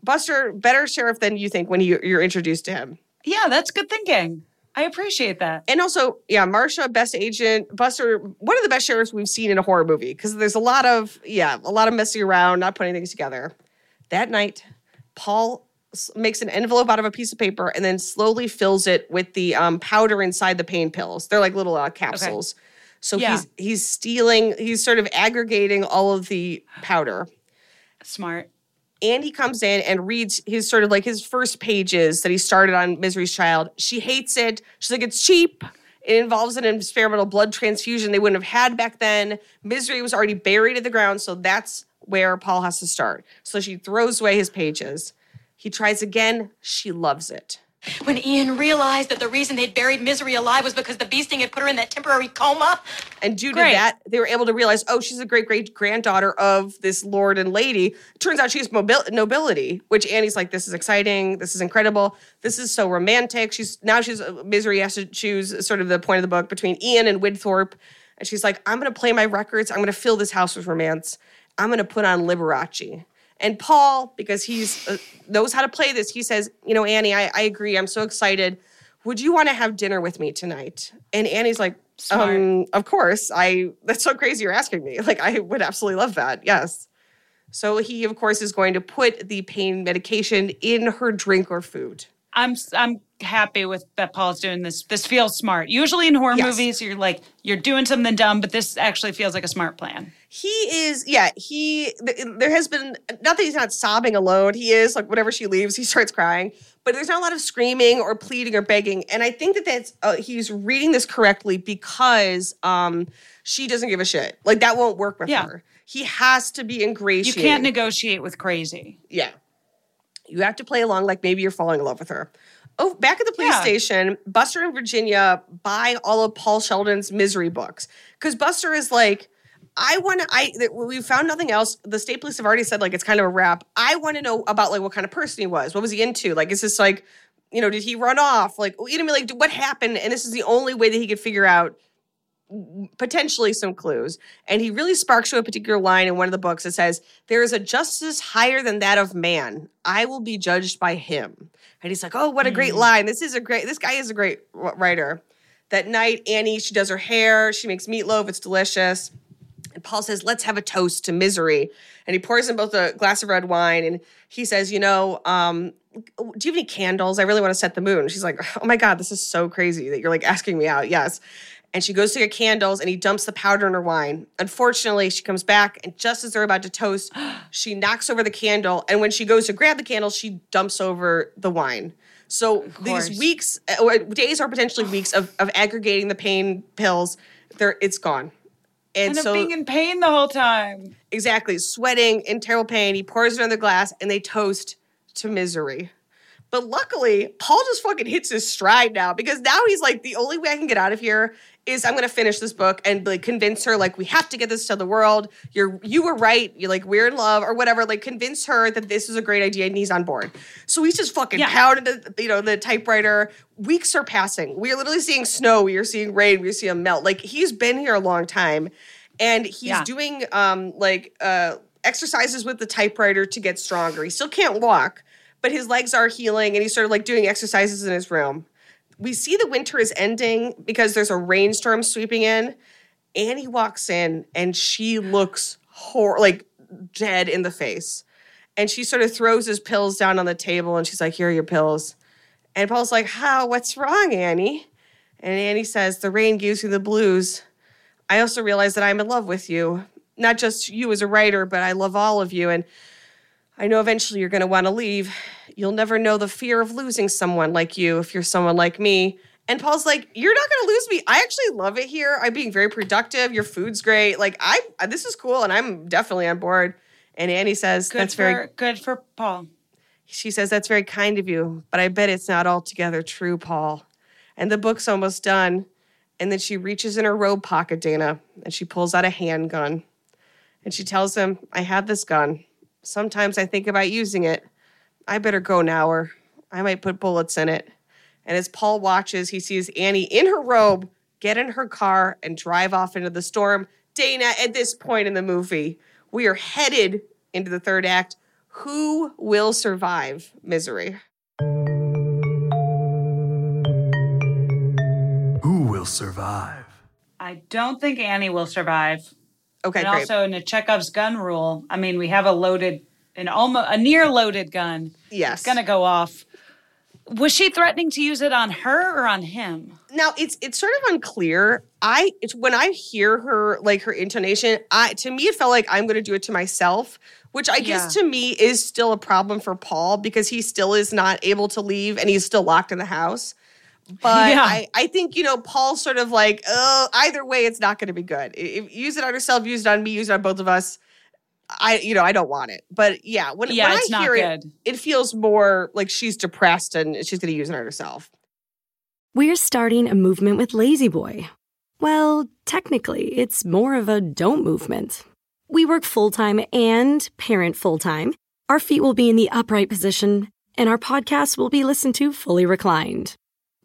Buster, better sheriff than you think when you, you're introduced to him. Yeah, that's good thinking. I appreciate that. And also, yeah, Marcia, best agent, Buster, one of the best sheriffs we've seen in a horror movie because there's a lot of, yeah, a lot of messing around, not putting things together. That night, Paul makes an envelope out of a piece of paper and then slowly fills it with the um, powder inside the pain pills. They're like little uh, capsules. Okay. So yeah. he's he's stealing, he's sort of aggregating all of the powder. Smart. And he comes in and reads his sort of like his first pages that he started on Misery's Child. She hates it. She's like, it's cheap. It involves an experimental blood transfusion they wouldn't have had back then. Misery was already buried in the ground, so that's where Paul has to start. So she throws away his pages. He tries again. She loves it. When Ian realized that the reason they'd buried Misery alive was because the beasting had put her in that temporary coma. And due to that, they were able to realize, oh, she's a great great granddaughter of this lord and lady. Turns out she's mobil- nobility, which Annie's like, this is exciting. This is incredible. This is so romantic. She's now she's uh, Misery has to choose sort of the point of the book between Ian and Widthorpe. And she's like, I'm going to play my records. I'm going to fill this house with romance. I'm going to put on Liberace. And Paul, because he's uh, knows how to play this, he says, "You know, Annie, I, I agree. I'm so excited. Would you want to have dinner with me tonight?" And Annie's like, um, "Of course. I. That's so crazy. You're asking me. Like, I would absolutely love that. Yes." So he, of course, is going to put the pain medication in her drink or food. I'm I'm happy with that Paul's doing this. This feels smart. Usually in horror yes. movies, you're like you're doing something dumb, but this actually feels like a smart plan. He is, yeah. He there has been not that he's not sobbing alone. He is like whenever she leaves, he starts crying. But there's not a lot of screaming or pleading or begging, and I think that that's uh, he's reading this correctly because um, she doesn't give a shit. Like that won't work with yeah. her. He has to be ingratiating. You can't negotiate with crazy. Yeah. You have to play along like maybe you're falling in love with her. Oh, back at the police yeah. station, Buster and Virginia buy all of Paul Sheldon's misery books because Buster is like, I want to. I we found nothing else. The state police have already said like it's kind of a wrap. I want to know about like what kind of person he was. What was he into? Like, is this like, you know, did he run off? Like, you know, like what happened? And this is the only way that he could figure out potentially some clues. And he really sparks to a particular line in one of the books that says, There is a justice higher than that of man. I will be judged by him. And he's like, Oh, what a great mm. line. This is a great, this guy is a great writer. That night, Annie, she does her hair, she makes meatloaf, it's delicious. And Paul says, Let's have a toast to misery. And he pours in both a glass of red wine and he says, You know, um, do you have any candles? I really want to set the moon. She's like, Oh my God, this is so crazy that you're like asking me out. Yes and she goes to get candles and he dumps the powder in her wine. Unfortunately, she comes back and just as they're about to toast, she knocks over the candle. And when she goes to grab the candle, she dumps over the wine. So these weeks, uh, days are potentially weeks of, of aggregating the pain pills. There, it's gone. And, and so being in pain the whole time. Exactly, sweating in terrible pain. He pours it on the glass, and they toast to misery. But luckily, Paul just fucking hits his stride now because now he's like, the only way I can get out of here is I'm gonna finish this book and like convince her like we have to get this to the world. You're you were right. You're like we're in love or whatever. Like convince her that this is a great idea and he's on board. So he's just fucking Yeah. pounding the you know the typewriter. Weeks are passing. We are literally seeing snow. We are seeing rain. We see him melt. Like he's been here a long time, and he's Yeah. doing um like uh exercises with the typewriter to get stronger. He still can't walk, but his legs are healing, and he's sort of like doing exercises in his room we see the winter is ending because there's a rainstorm sweeping in. Annie walks in and she looks hor- like dead in the face. And she sort of throws his pills down on the table and she's like, Here are your pills. And Paul's like, How? What's wrong, Annie? And Annie says, The rain gives you the blues. I also realize that I'm in love with you. Not just you as a writer, but I love all of you. And I know eventually you're going to want to leave. You'll never know the fear of losing someone like you if you're someone like me. And Paul's like, "You're not going to lose me. I actually love it here. I'm being very productive. Your food's great. Like I this is cool and I'm definitely on board." And Annie says, Good "That's for very good for Paul. she says, That's very kind of you, but I bet it's not altogether true, Paul. And the book's almost done. And then she reaches in her robe pocket, Dana, and she pulls out a handgun. And she tells him, I have this gun. Sometimes I think about using it. I better go now, or I might put bullets in it. And as Paul watches, he sees Annie in her robe get in her car and drive off into the storm. Dana, at this point in the movie, we are headed into the third act. Who will survive misery? Who will survive? I don't think Annie will survive. Okay, and great. also in the Chekhov's gun rule, I mean, we have a loaded, an almost a near loaded gun. yes. It's gonna go off. Was she threatening to use it on her or on him? now it's it's sort of unclear. I it's when I hear her like her intonation, I to me it felt like I'm going to do it to myself, which I guess Yeah. to me is still a problem for Paul because he still is not able to leave and he's still locked in the house. But Yeah. I, I think, you know, Paul's sort of like, oh, either way, it's not going to be good. If, use it on yourself, use it on me, use it on both of us. I, you know, I don't want it. But yeah, when, Yeah, when it's I not hear it, it feels more like she's depressed and she's going to use it on herself. We're starting a movement with La-Z-Boy. Well, technically, it's more of a don't movement. We work full time and parent full time. Our feet will be in the upright position, and our podcast will be listened to fully reclined.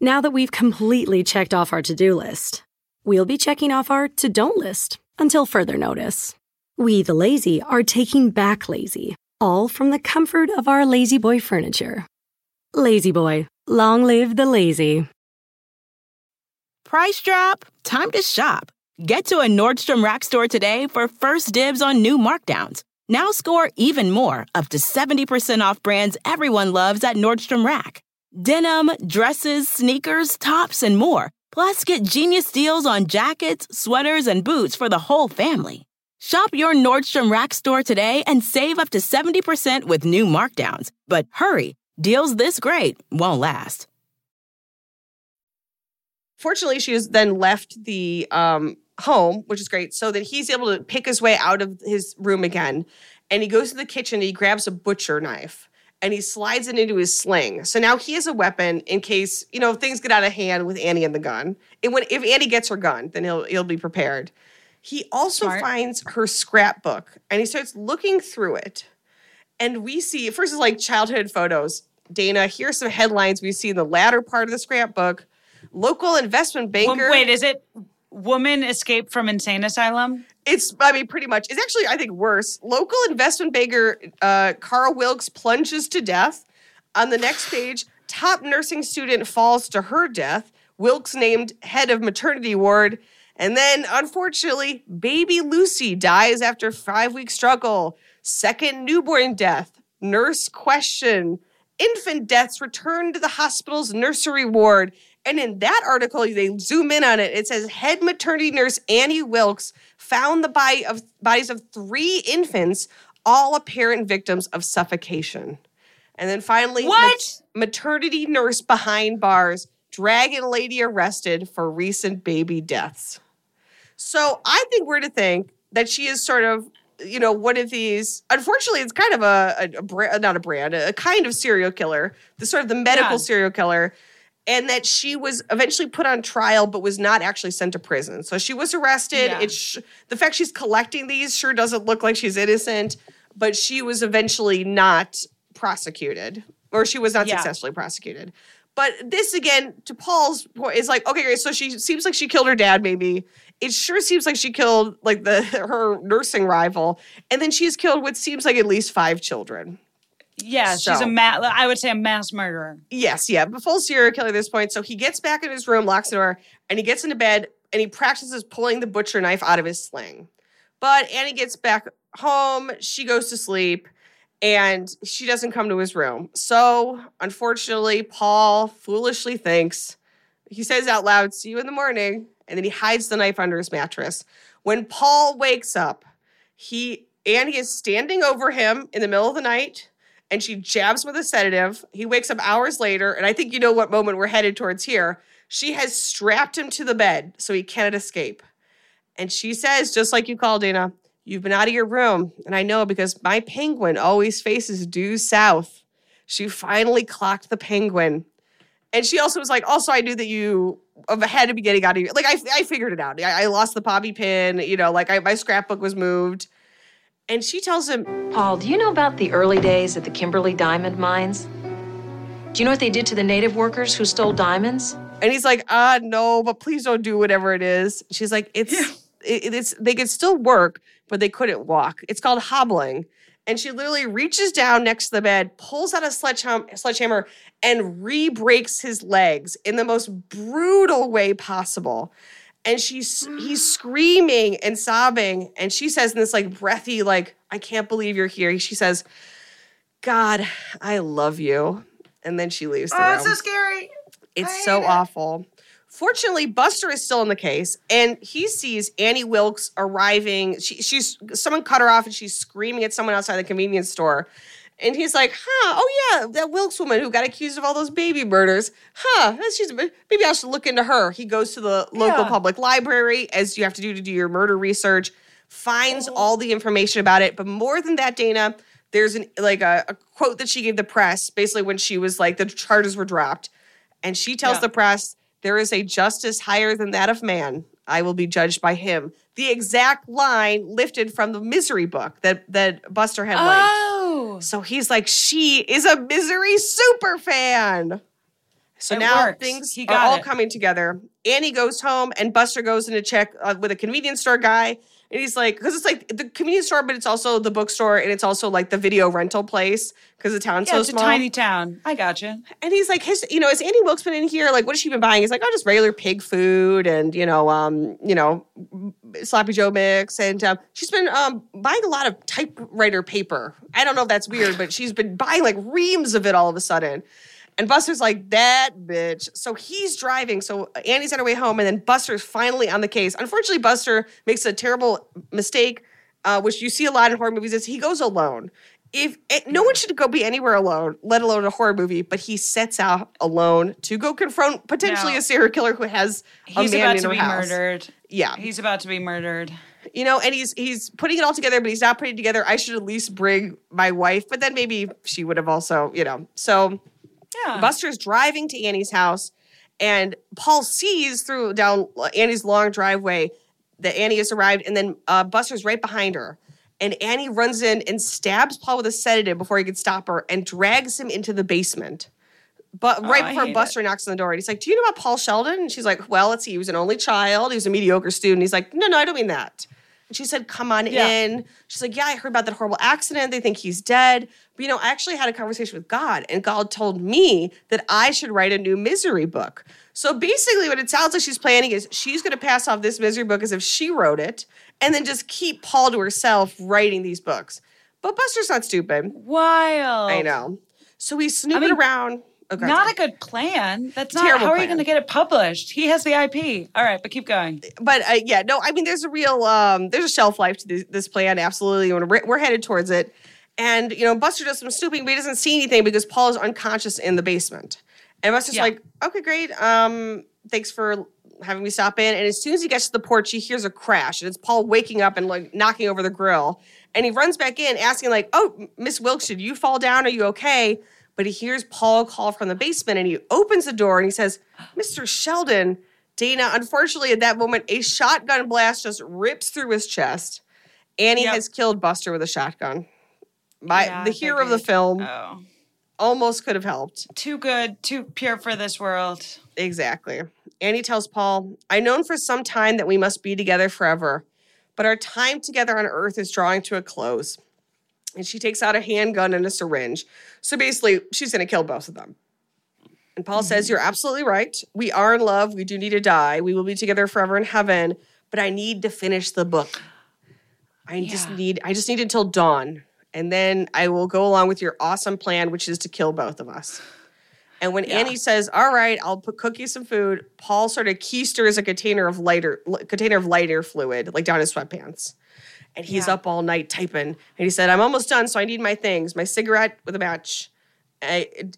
Now that we've completely checked off our to do list, we'll be checking off our to don't list until further notice. We, the lazy, are taking back lazy, all from the comfort of our La-Z-Boy furniture. La-Z-Boy, long live the lazy. Price drop? Time to shop. Get to a Nordstrom Rack store today for first dibs on new markdowns. Now score even more, up to 70% off brands everyone loves at Nordstrom Rack. Denim, dresses, sneakers, tops, and more. Plus, get genius deals on jackets, sweaters, and boots for the whole family. Shop your Nordstrom Rack store today and save up to 70% with new markdowns. But hurry, deals this great won't last. fortunately she has then left the um, home which is great so that he's able to pick his way out of his room again and he goes to the kitchen and he grabs a butcher knife and he slides it into his sling so now he has a weapon in case you know things get out of hand with annie and the gun and when if annie gets her gun then he'll he'll be prepared he also Smart. finds her scrapbook and he starts looking through it and we see first is like childhood photos. Dana, here's some headlines we see in the latter part of the scrapbook. Local investment banker. Wait, is it woman escaped from insane asylum? It's, I mean, pretty much. It's actually, I think, worse. Local investment banker uh, Carl Wilkes plunges to death. On the next page, top nursing student falls to her death. Wilkes named head of maternity ward. And then, unfortunately, baby Lucy dies after five week struggle. Second newborn death. Nurse question. Infant deaths return to the hospital's nursery ward. And in that article, they zoom in on it. It says head maternity nurse Annie Wilkes found the body of bodies of three infants, all apparent victims of suffocation. And then finally, What? maternity nurse behind bars, dragon lady arrested for recent baby deaths. So I think we're to think that she is sort of you know, one of these. Unfortunately, it's kind of a, a, a brand, not a brand, a kind of serial killer, the sort of the medical Yeah. serial killer, and that she was eventually put on trial, but was not actually sent to prison. So she was arrested. Yeah. It's sh- the fact she's collecting these sure doesn't look like she's innocent, but she was eventually not prosecuted, or she was not Yeah. successfully prosecuted. But this again, to Paul's point, is like okay. So she seems like she killed her dad. Maybe it sure seems like she killed like the her nursing rival, and then she's killed what seems like at least five children. Yeah, she's a ma- I would say a mass murderer. Yes, yeah, but full serial killer at this point. So he gets back in his room, locks the door, and he gets into bed and he practices pulling the butcher knife out of his sling. But Annie gets back home, she goes to sleep, and she doesn't come to his room. So unfortunately, Paul foolishly thinks, he says out loud, see you in the morning, and then he hides the knife under his mattress. When Paul wakes up, he Annie is standing over him in the middle of the night and she jabs with a sedative. He wakes up hours later, and I think you know what moment we're headed towards here. She has strapped him to the bed so he cannot escape. And she says, just like you called, Dana, you've been out of your room. And I know because my penguin always faces due south. She finally clocked the penguin. And she also was like, also, I knew that you had to be getting out of your, like, I, I figured it out. I, I lost the bobby pin, you know, like I, my scrapbook was moved. And she tells him, Paul, do you know about the early days at the Kimberley Diamond Mines? Do you know what they did to the native workers who stole diamonds? And he's like, ah, no, but please don't do whatever it is. She's like, it's, it, it's, they could still work, but they couldn't walk. It's called hobbling. And she literally reaches down next to the bed, pulls out a sledgehammer, sledgehammer and re-breaks his legs in the most brutal way possible. And she's he's screaming and sobbing. And she says in this like breathy, like, I can't believe you're here. She says, God, I love you. And then she leaves the room. scary. It's so awful. Fortunately, Buster is still in the case, and he sees Annie Wilkes arriving. She, she's someone cut her off, and she's screaming at someone outside the convenience store. And he's like, "Huh? Oh yeah, that Wilkes woman who got accused of all those baby murders. Huh? She's maybe I should look into her." He goes to the local Yeah. public library, as you have to do to do your murder research. Finds Oh. all the information about it, but more than that, Dana, there's an like a, a quote that she gave the press, basically when she was like the charges were dropped. And she tells Yeah. the press, there is a justice higher than that of man. I will be judged by him. The exact line lifted from the misery book that, that Buster had linked. So he's like, she is a misery super fan. So It now works. things He are all it. coming together. Annie goes home and Buster goes in to check uh, with a convenience store guy. And he's like, because it's like the convenience store, but it's also the bookstore and it's also like the video rental place because the town's yeah, so it's small. a tiny town. I got you. And he's like, his, you know, has Annie Wilkes been in here? Like, what has she been buying? He's like, oh, just regular pig food and, you know, um, you know, sloppy Joe mix. And um, she's been um, buying a lot of typewriter paper. I don't know if that's weird, but she's been buying like reams of it all of a sudden. And Buster's like, that bitch. So he's driving. So Annie's on her way home, and then Buster's finally on the case. Unfortunately, Buster makes a terrible mistake, uh, which you see a lot in horror movies, is he goes alone. If eh, no one should go be anywhere alone, let alone a horror movie, but he sets out alone to go confront potentially No. a serial killer who has a He's man about in to her be house. murdered. Yeah, He's about to be murdered. you know, and he's he's putting it all together, but he's not putting it together. I should at least bring my wife, but then maybe she would have also, you know. So Yeah. Buster's driving to Annie's house, and Paul sees through down Annie's long driveway that Annie has arrived, and then uh, Buster's right behind her. And Annie runs in and stabs Paul with a sedative before he could stop her and drags him into the basement. But right Oh, before Buster knocks on the door, and he's like, Do you know about Paul Sheldon? And she's like, Well, let's see. He was an only child. He was a mediocre student. He's like, No, no, I don't mean that. And she said, Come on Yeah. in. She's like, Yeah, I heard about that horrible accident. They think he's dead. But you know, I actually had a conversation with God, and God told me that I should write a new misery book. So basically, what it sounds like she's planning is she's going to pass off this misery book as if she wrote it, and then just keep Paul to herself writing these books. But Buster's not stupid. Wild. I know. So he's snooping mean, around. Okay. Not a good plan. That's not. Terrible how are you going to get it published? He has the IP. All right, but keep going. but uh, yeah, no, I mean, there's a real, um, there's a shelf life to this, this plan. Absolutely, we're, we're headed towards it. And you know, Buster does some snooping, but he doesn't see anything because Paul is unconscious in the basement. And Buster's Yeah. like, "Okay, great. Um, thanks for having me stop in. And as soon as he gets to the porch, he hears a crash, and it's Paul waking up and like knocking over the grill. And he runs back in, asking like, "Oh, Miss Wilkes, did you fall down? Are you okay?" But he hears Paul call from the basement, and he opens the door and he says, "Mr. Sheldon." Dana, unfortunately, at that moment, a shotgun blast just rips through his chest. Annie Yep. has killed Buster with a shotgun. My Yeah, the hero of the film Oh. almost could have helped. Too good, too pure for this world. Exactly. Annie tells Paul, I've known for some time that we must be together forever, but our time together on Earth is drawing to a close. And she takes out a handgun and a syringe. So basically, she's going to kill both of them. And Paul says, mm-hmm. You're absolutely right. We are in love. We do need to die. We will be together forever in heaven, but I need to finish the book. I just need I just need until dawn. And then I will go along with your awesome plan, which is to kill both of us. And when Annie says, "All right, I'll put cook you some food," Paul sort of keisters a container of lighter li- container of lighter fluid like down his sweatpants. And he's Yeah. up all night typing. And he said, "I'm almost done, so I need my things: my cigarette with a match,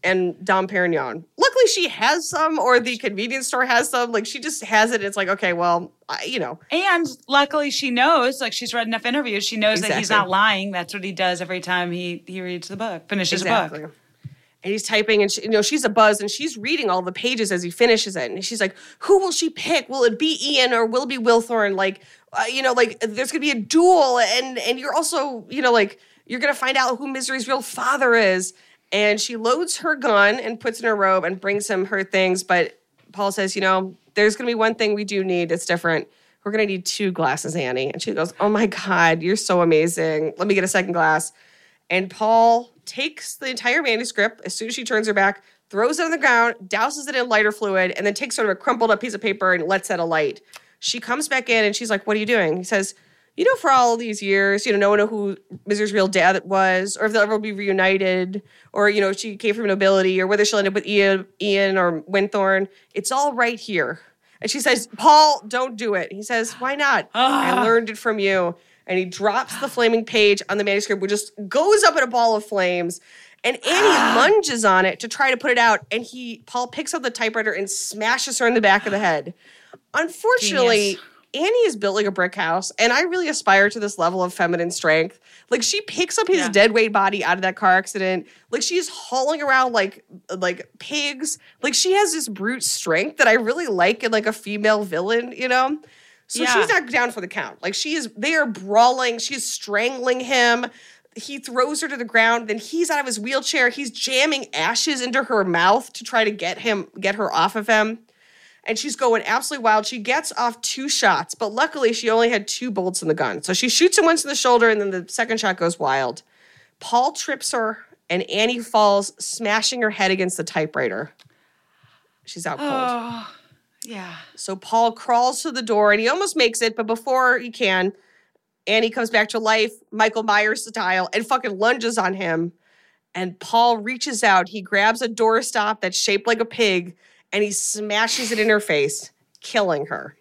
and Dom Perignon." Luckily, she has some, or the convenience store has some. Like she just has it. It's like, okay, well, I, you know, And luckily, she knows. Like she's read enough interviews. She knows that he's not lying. That's what he does every time he he reads the book, finishes a book. And he's typing, and she, you know she's a buzz, and she's reading all the pages as he finishes it. And she's like, "Who will she pick? Will it be Ian or will it be Wilthorne? Like, uh, you know, like there's gonna be a duel, and and you're also, you know, like you're gonna find out who Misery's real father is." And she loads her gun and puts in her robe and brings him her things. But Paul says, "You know, there's gonna be one thing we do need. It's different. We're gonna need two glasses, Annie." And she goes, "Oh my God, you're so amazing. Let me get a second glass." And Paul takes the entire manuscript as soon as she turns her back, throws it on the ground, douses it in lighter fluid, and then takes sort of a crumpled up piece of paper and lets it alight. She comes back in and she's like, What are you doing? He says, You know, for all these years, you know, no one knew who Misery's real dad was, or if they'll ever be reunited, or, you know, she came from nobility, or whether she'll end up with Ian, Ian or Winthorne. It's all right here. And she says, Paul, don't do it. He says, Why not? I ah. learned it from you. And he drops the flaming page on the manuscript, which just goes up in a ball of flames. And Annie lunges on it to try to put it out. And he, Paul picks up the typewriter and smashes her in the back of the head. Unfortunately, Genius. Annie is built like a brick house, and I really aspire to this level of feminine strength. Like she picks up his Yeah. dead weight body out of that car accident. Like she's hauling around like like pigs. Like she has this brute strength that I really like in like a female villain, you know? So Yeah. she's not down for the count. Like she is they are brawling, she's strangling him. He throws her to the ground, then he's out of his wheelchair. He's jamming ashes into her mouth to try to get him get her off of him and she's going absolutely wild. She gets off two shots, but luckily she only had two bullets in the gun. So she shoots him once in the shoulder, and then the second shot goes wild. Paul trips her, and Annie falls, smashing her head against the typewriter. She's out cold. Oh, yeah. So Paul crawls to the door, and he almost makes it, but before he can, Annie comes back to life, Michael Myers style, and fucking lunges on him. And Paul reaches out. He grabs a doorstop that's shaped like a pig and he smashes it in her face, killing her.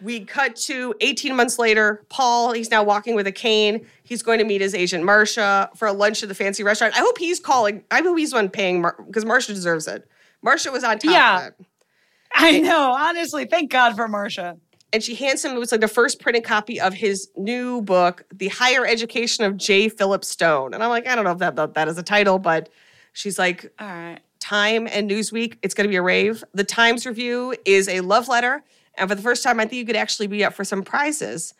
We cut to 18 months later. Paul, he's now walking with a cane. He's going to meet his agent Marcia for a lunch at the fancy restaurant. I hope he's calling. I hope he's one paying because Marcia deserves it. Marcia was on top Yeah. of it. I know. Honestly, thank God for Marcia. and she hands him it was like the first printed copy of his new book the higher education of j philip stone and i'm like i don't know if that that, that is a title but she's like All right. time and newsweek it's going to be a rave the times review is a love letter and for the first time i think you could actually be up for some prizes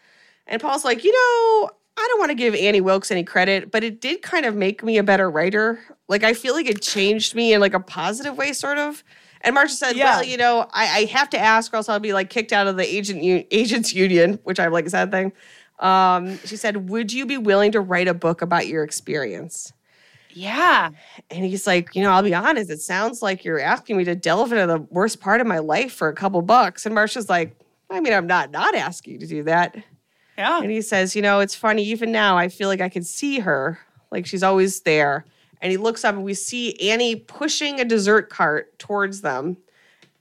and paul's like you know i don't want to give annie wilkes any credit but it did kind of make me a better writer like i feel like it changed me in like a positive way sort of and Marcia said, Yeah. "Well, you know, I, I have to ask, or else I'll be like kicked out of the agent u- agents union, which I'm like a sad thing." Um, she said, "Would you be willing to write a book about your experience?" Yeah. And he's like, "You know, I'll be honest. It sounds like you're asking me to delve into the worst part of my life for a couple bucks." And Marcia's like, "I mean, I'm not not asking you to do that." Yeah. And he says, You know, it's funny, even now, I feel like I can see her, like she's always there. And he looks up and we see Annie pushing a dessert cart towards them,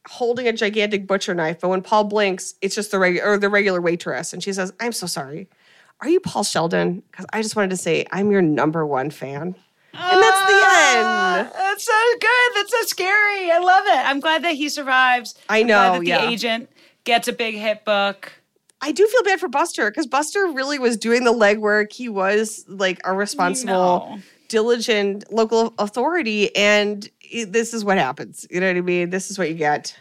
holding a gigantic butcher knife. But when Paul blinks, it's just the regular or the regular waitress. And she says, I'm so sorry. Are you Paul Sheldon? Because I just wanted to say I'm your number one fan. And that's the ah, end. That's so good. That's so scary. I love it. I'm glad that he survives. I I'm glad know, that the yeah. agent gets a big hit book. I do feel bad for Buster because Buster really was doing the legwork. He was like a responsible, No. Diligent local authority, and it- this is what happens. You know what I mean? This is what you get.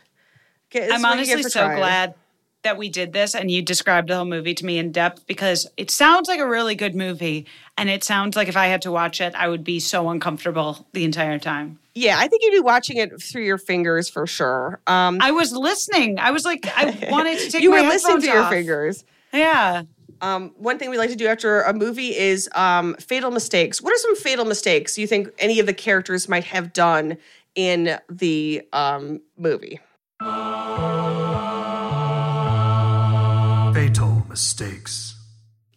Okay, I'm honestly so trying. glad that we did this and you described the whole movie to me in depth because it sounds like a really good movie. And it sounds like if I had to watch it, I would be so uncomfortable the entire time. Yeah, I think you'd be watching it through your fingers for sure. Um, I was listening. I was like, I wanted to take you were listening to your fingers. Yeah. Um, one thing we like to do after a movie is um, fatal mistakes. What are some fatal mistakes you think any of the characters might have done in the um, movie? Fatal mistakes.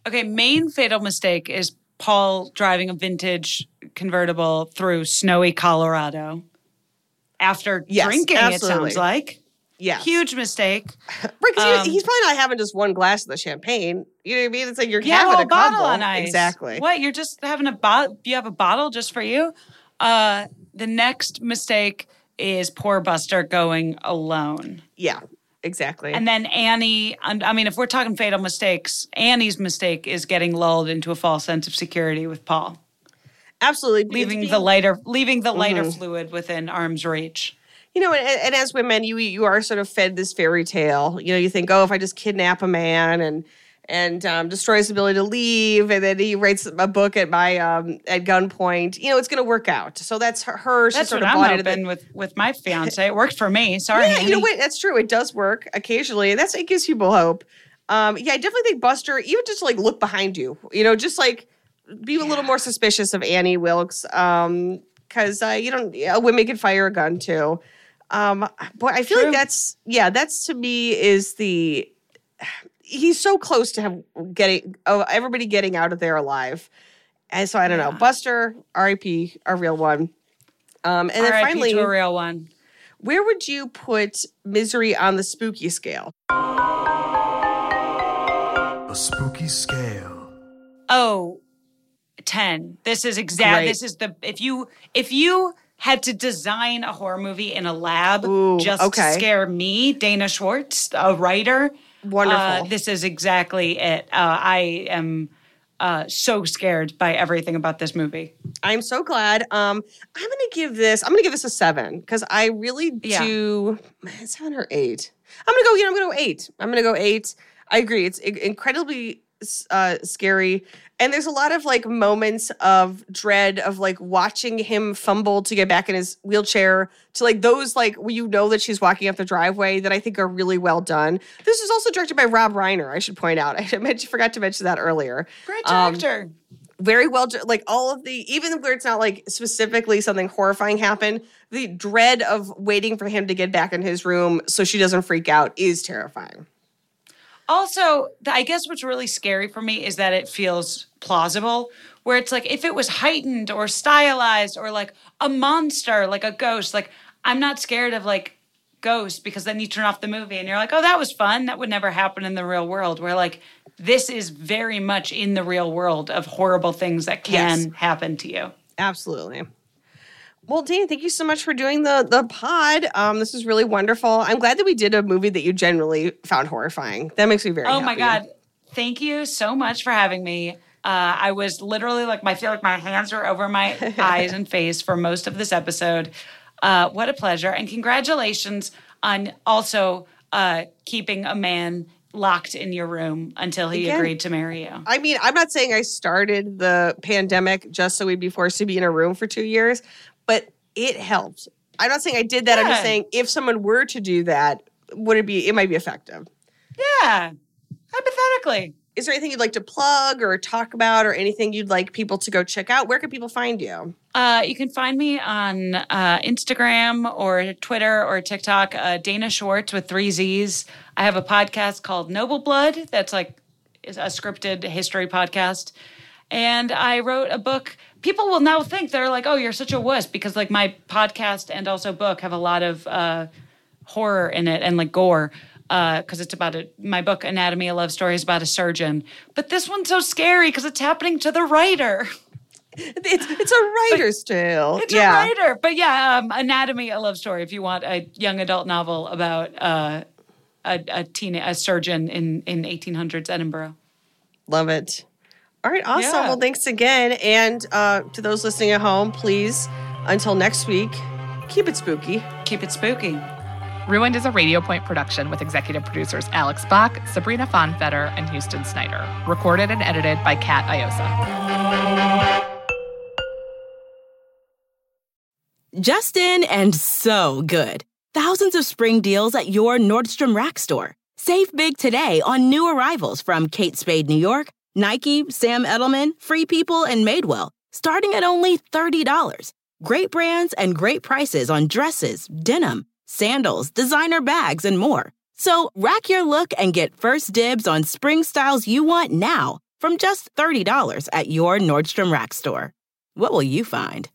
Okay, main fatal mistake is Paul driving a vintage convertible through snowy Colorado after Yes, drinking, absolutely. it sounds like. Yeah. Huge mistake. Right, 'cause Um, he- he's probably not having just one glass of the champagne. You know what I mean? It's like you're Yeah, having whole a bottle couple. on ice. Exactly. What? You're just having a bottle? You have a bottle just for you? Uh, the next mistake is poor Buster going alone. Yeah, exactly. And then Annie, I'm- mean, if we're talking fatal mistakes, Annie's mistake is getting lulled into a false sense of security with Paul, Absolutely. leaving being- the lighter, leaving the lighter Mhm. fluid within arm's reach. You know, and, and as women, you you are sort of fed this fairy tale. You know, you think, oh, if I just kidnap a man and and um, destroy his ability to leave, and then he writes a book at my um, at gunpoint, you know, it's going to work out. So that's her. her she That's sort what of I'm hoping with with my fiance. It worked for me. Sorry, Yeah, you know what? That's true. It does work occasionally, and that's it gives people hope. Um, yeah, I definitely think Buster, even just like look behind you, you know, just like be a little more suspicious of Annie Wilkes, um, because uh, you don't. Yeah, women can fire a gun too. Um, but I feel True. like that's yeah, that's to me is the he's so close to have getting oh, everybody getting out of there alive. And so I don't know, Buster, R.I.P. our real one. Um, and then finally, to a real one. where would you put misery on the spooky scale? A spooky scale. Oh, 10. This is exact. Great. This is the if you if you had to design a horror movie in a lab Ooh, just okay. to scare me, Dana Schwartz, a writer. Wonderful. uh, this is exactly it. Uh, I am uh, so scared by everything about this movie. I'm so glad. Um, I'm gonna give this. I'm gonna give this a seven because I really Yeah. do. Seven or eight. I'm gonna go. You know, I'm gonna go eight. I'm gonna go eight. I agree. It's incredibly uh, scary, and there's a lot of like moments of dread of like watching him fumble to get back in his wheelchair. To like those like where you know that she's walking up the driveway that I think are really well done. This is also directed by Rob Reiner. I should point out. I forgot to mention that earlier. Great Um, director. very well like all of the even where it's not like specifically something horrifying happened the dread of waiting for him to get back in his room so she doesn't freak out is terrifying Also, I guess what's really scary for me is that it feels plausible. Where it's like if it was heightened or stylized or like a monster, like a ghost, like I'm not scared of like ghosts because then you turn off the movie and you're like, oh, that was fun. That would never happen in the real world. Where like this is very much in the real world of horrible things that can Yes. happen to you. absolutely well Dane, thank you so much for doing the the pod um this is really wonderful i'm glad that we did a movie that you generally found horrifying that makes me very Oh my happy. god! Thank you so much for having me. Uh, I was literally like, I feel like my hands were over my eyes and face for most of this episode. Uh, what a pleasure! And congratulations on also uh, keeping a man locked in your room until he Again. agreed to marry you. I mean, I'm not saying I started the pandemic just so we'd be forced to be in a room for two years, but it helped. I'm not saying I did that. I'm just saying if someone were to do that, would it be? It might be effective. Yeah, hypothetically. Is there anything you'd like to plug or talk about, or anything you'd like people to go check out? Where can people find you? Uh, you can find me on uh, Instagram or Twitter or TikTok, uh, Dana Schwartz with three Z's. I have a podcast called Noble Blood that's like is a scripted history podcast. And I wrote a book. People will now think they're like, oh, you're such a wuss because like my podcast and also book have a lot of uh, horror in it and like gore because it's about a, my book anatomy a love story is about a surgeon but this one's so scary because it's happening to the writer It's it's a writer's tale. It's yeah. a writer. But yeah, um, Anatomy, a love story, if you want a young adult novel about uh, a, a teen a surgeon in in 1800s Edinburgh. Love it. All right, awesome. Yeah. Well, thanks again. And uh, to those listening at home, please, until next week, keep it spooky. Keep it spooky. Ruined is a Radio Point production with executive producers Alex Bach, Sabrina Fonfetter, and Houston Snyder. Recorded and edited by Kat Iosa. Justin and so good. Thousands of spring deals at your Nordstrom Rack store. Save big today on new arrivals from Kate Spade New York, Nike, Sam Edelman, Free People, and Madewell, starting at only $30. Great brands and great prices on dresses, denim, sandals, designer bags, and more. So rack your look and get first dibs on spring styles you want now from just $30 at your Nordstrom Rack store. What will you find?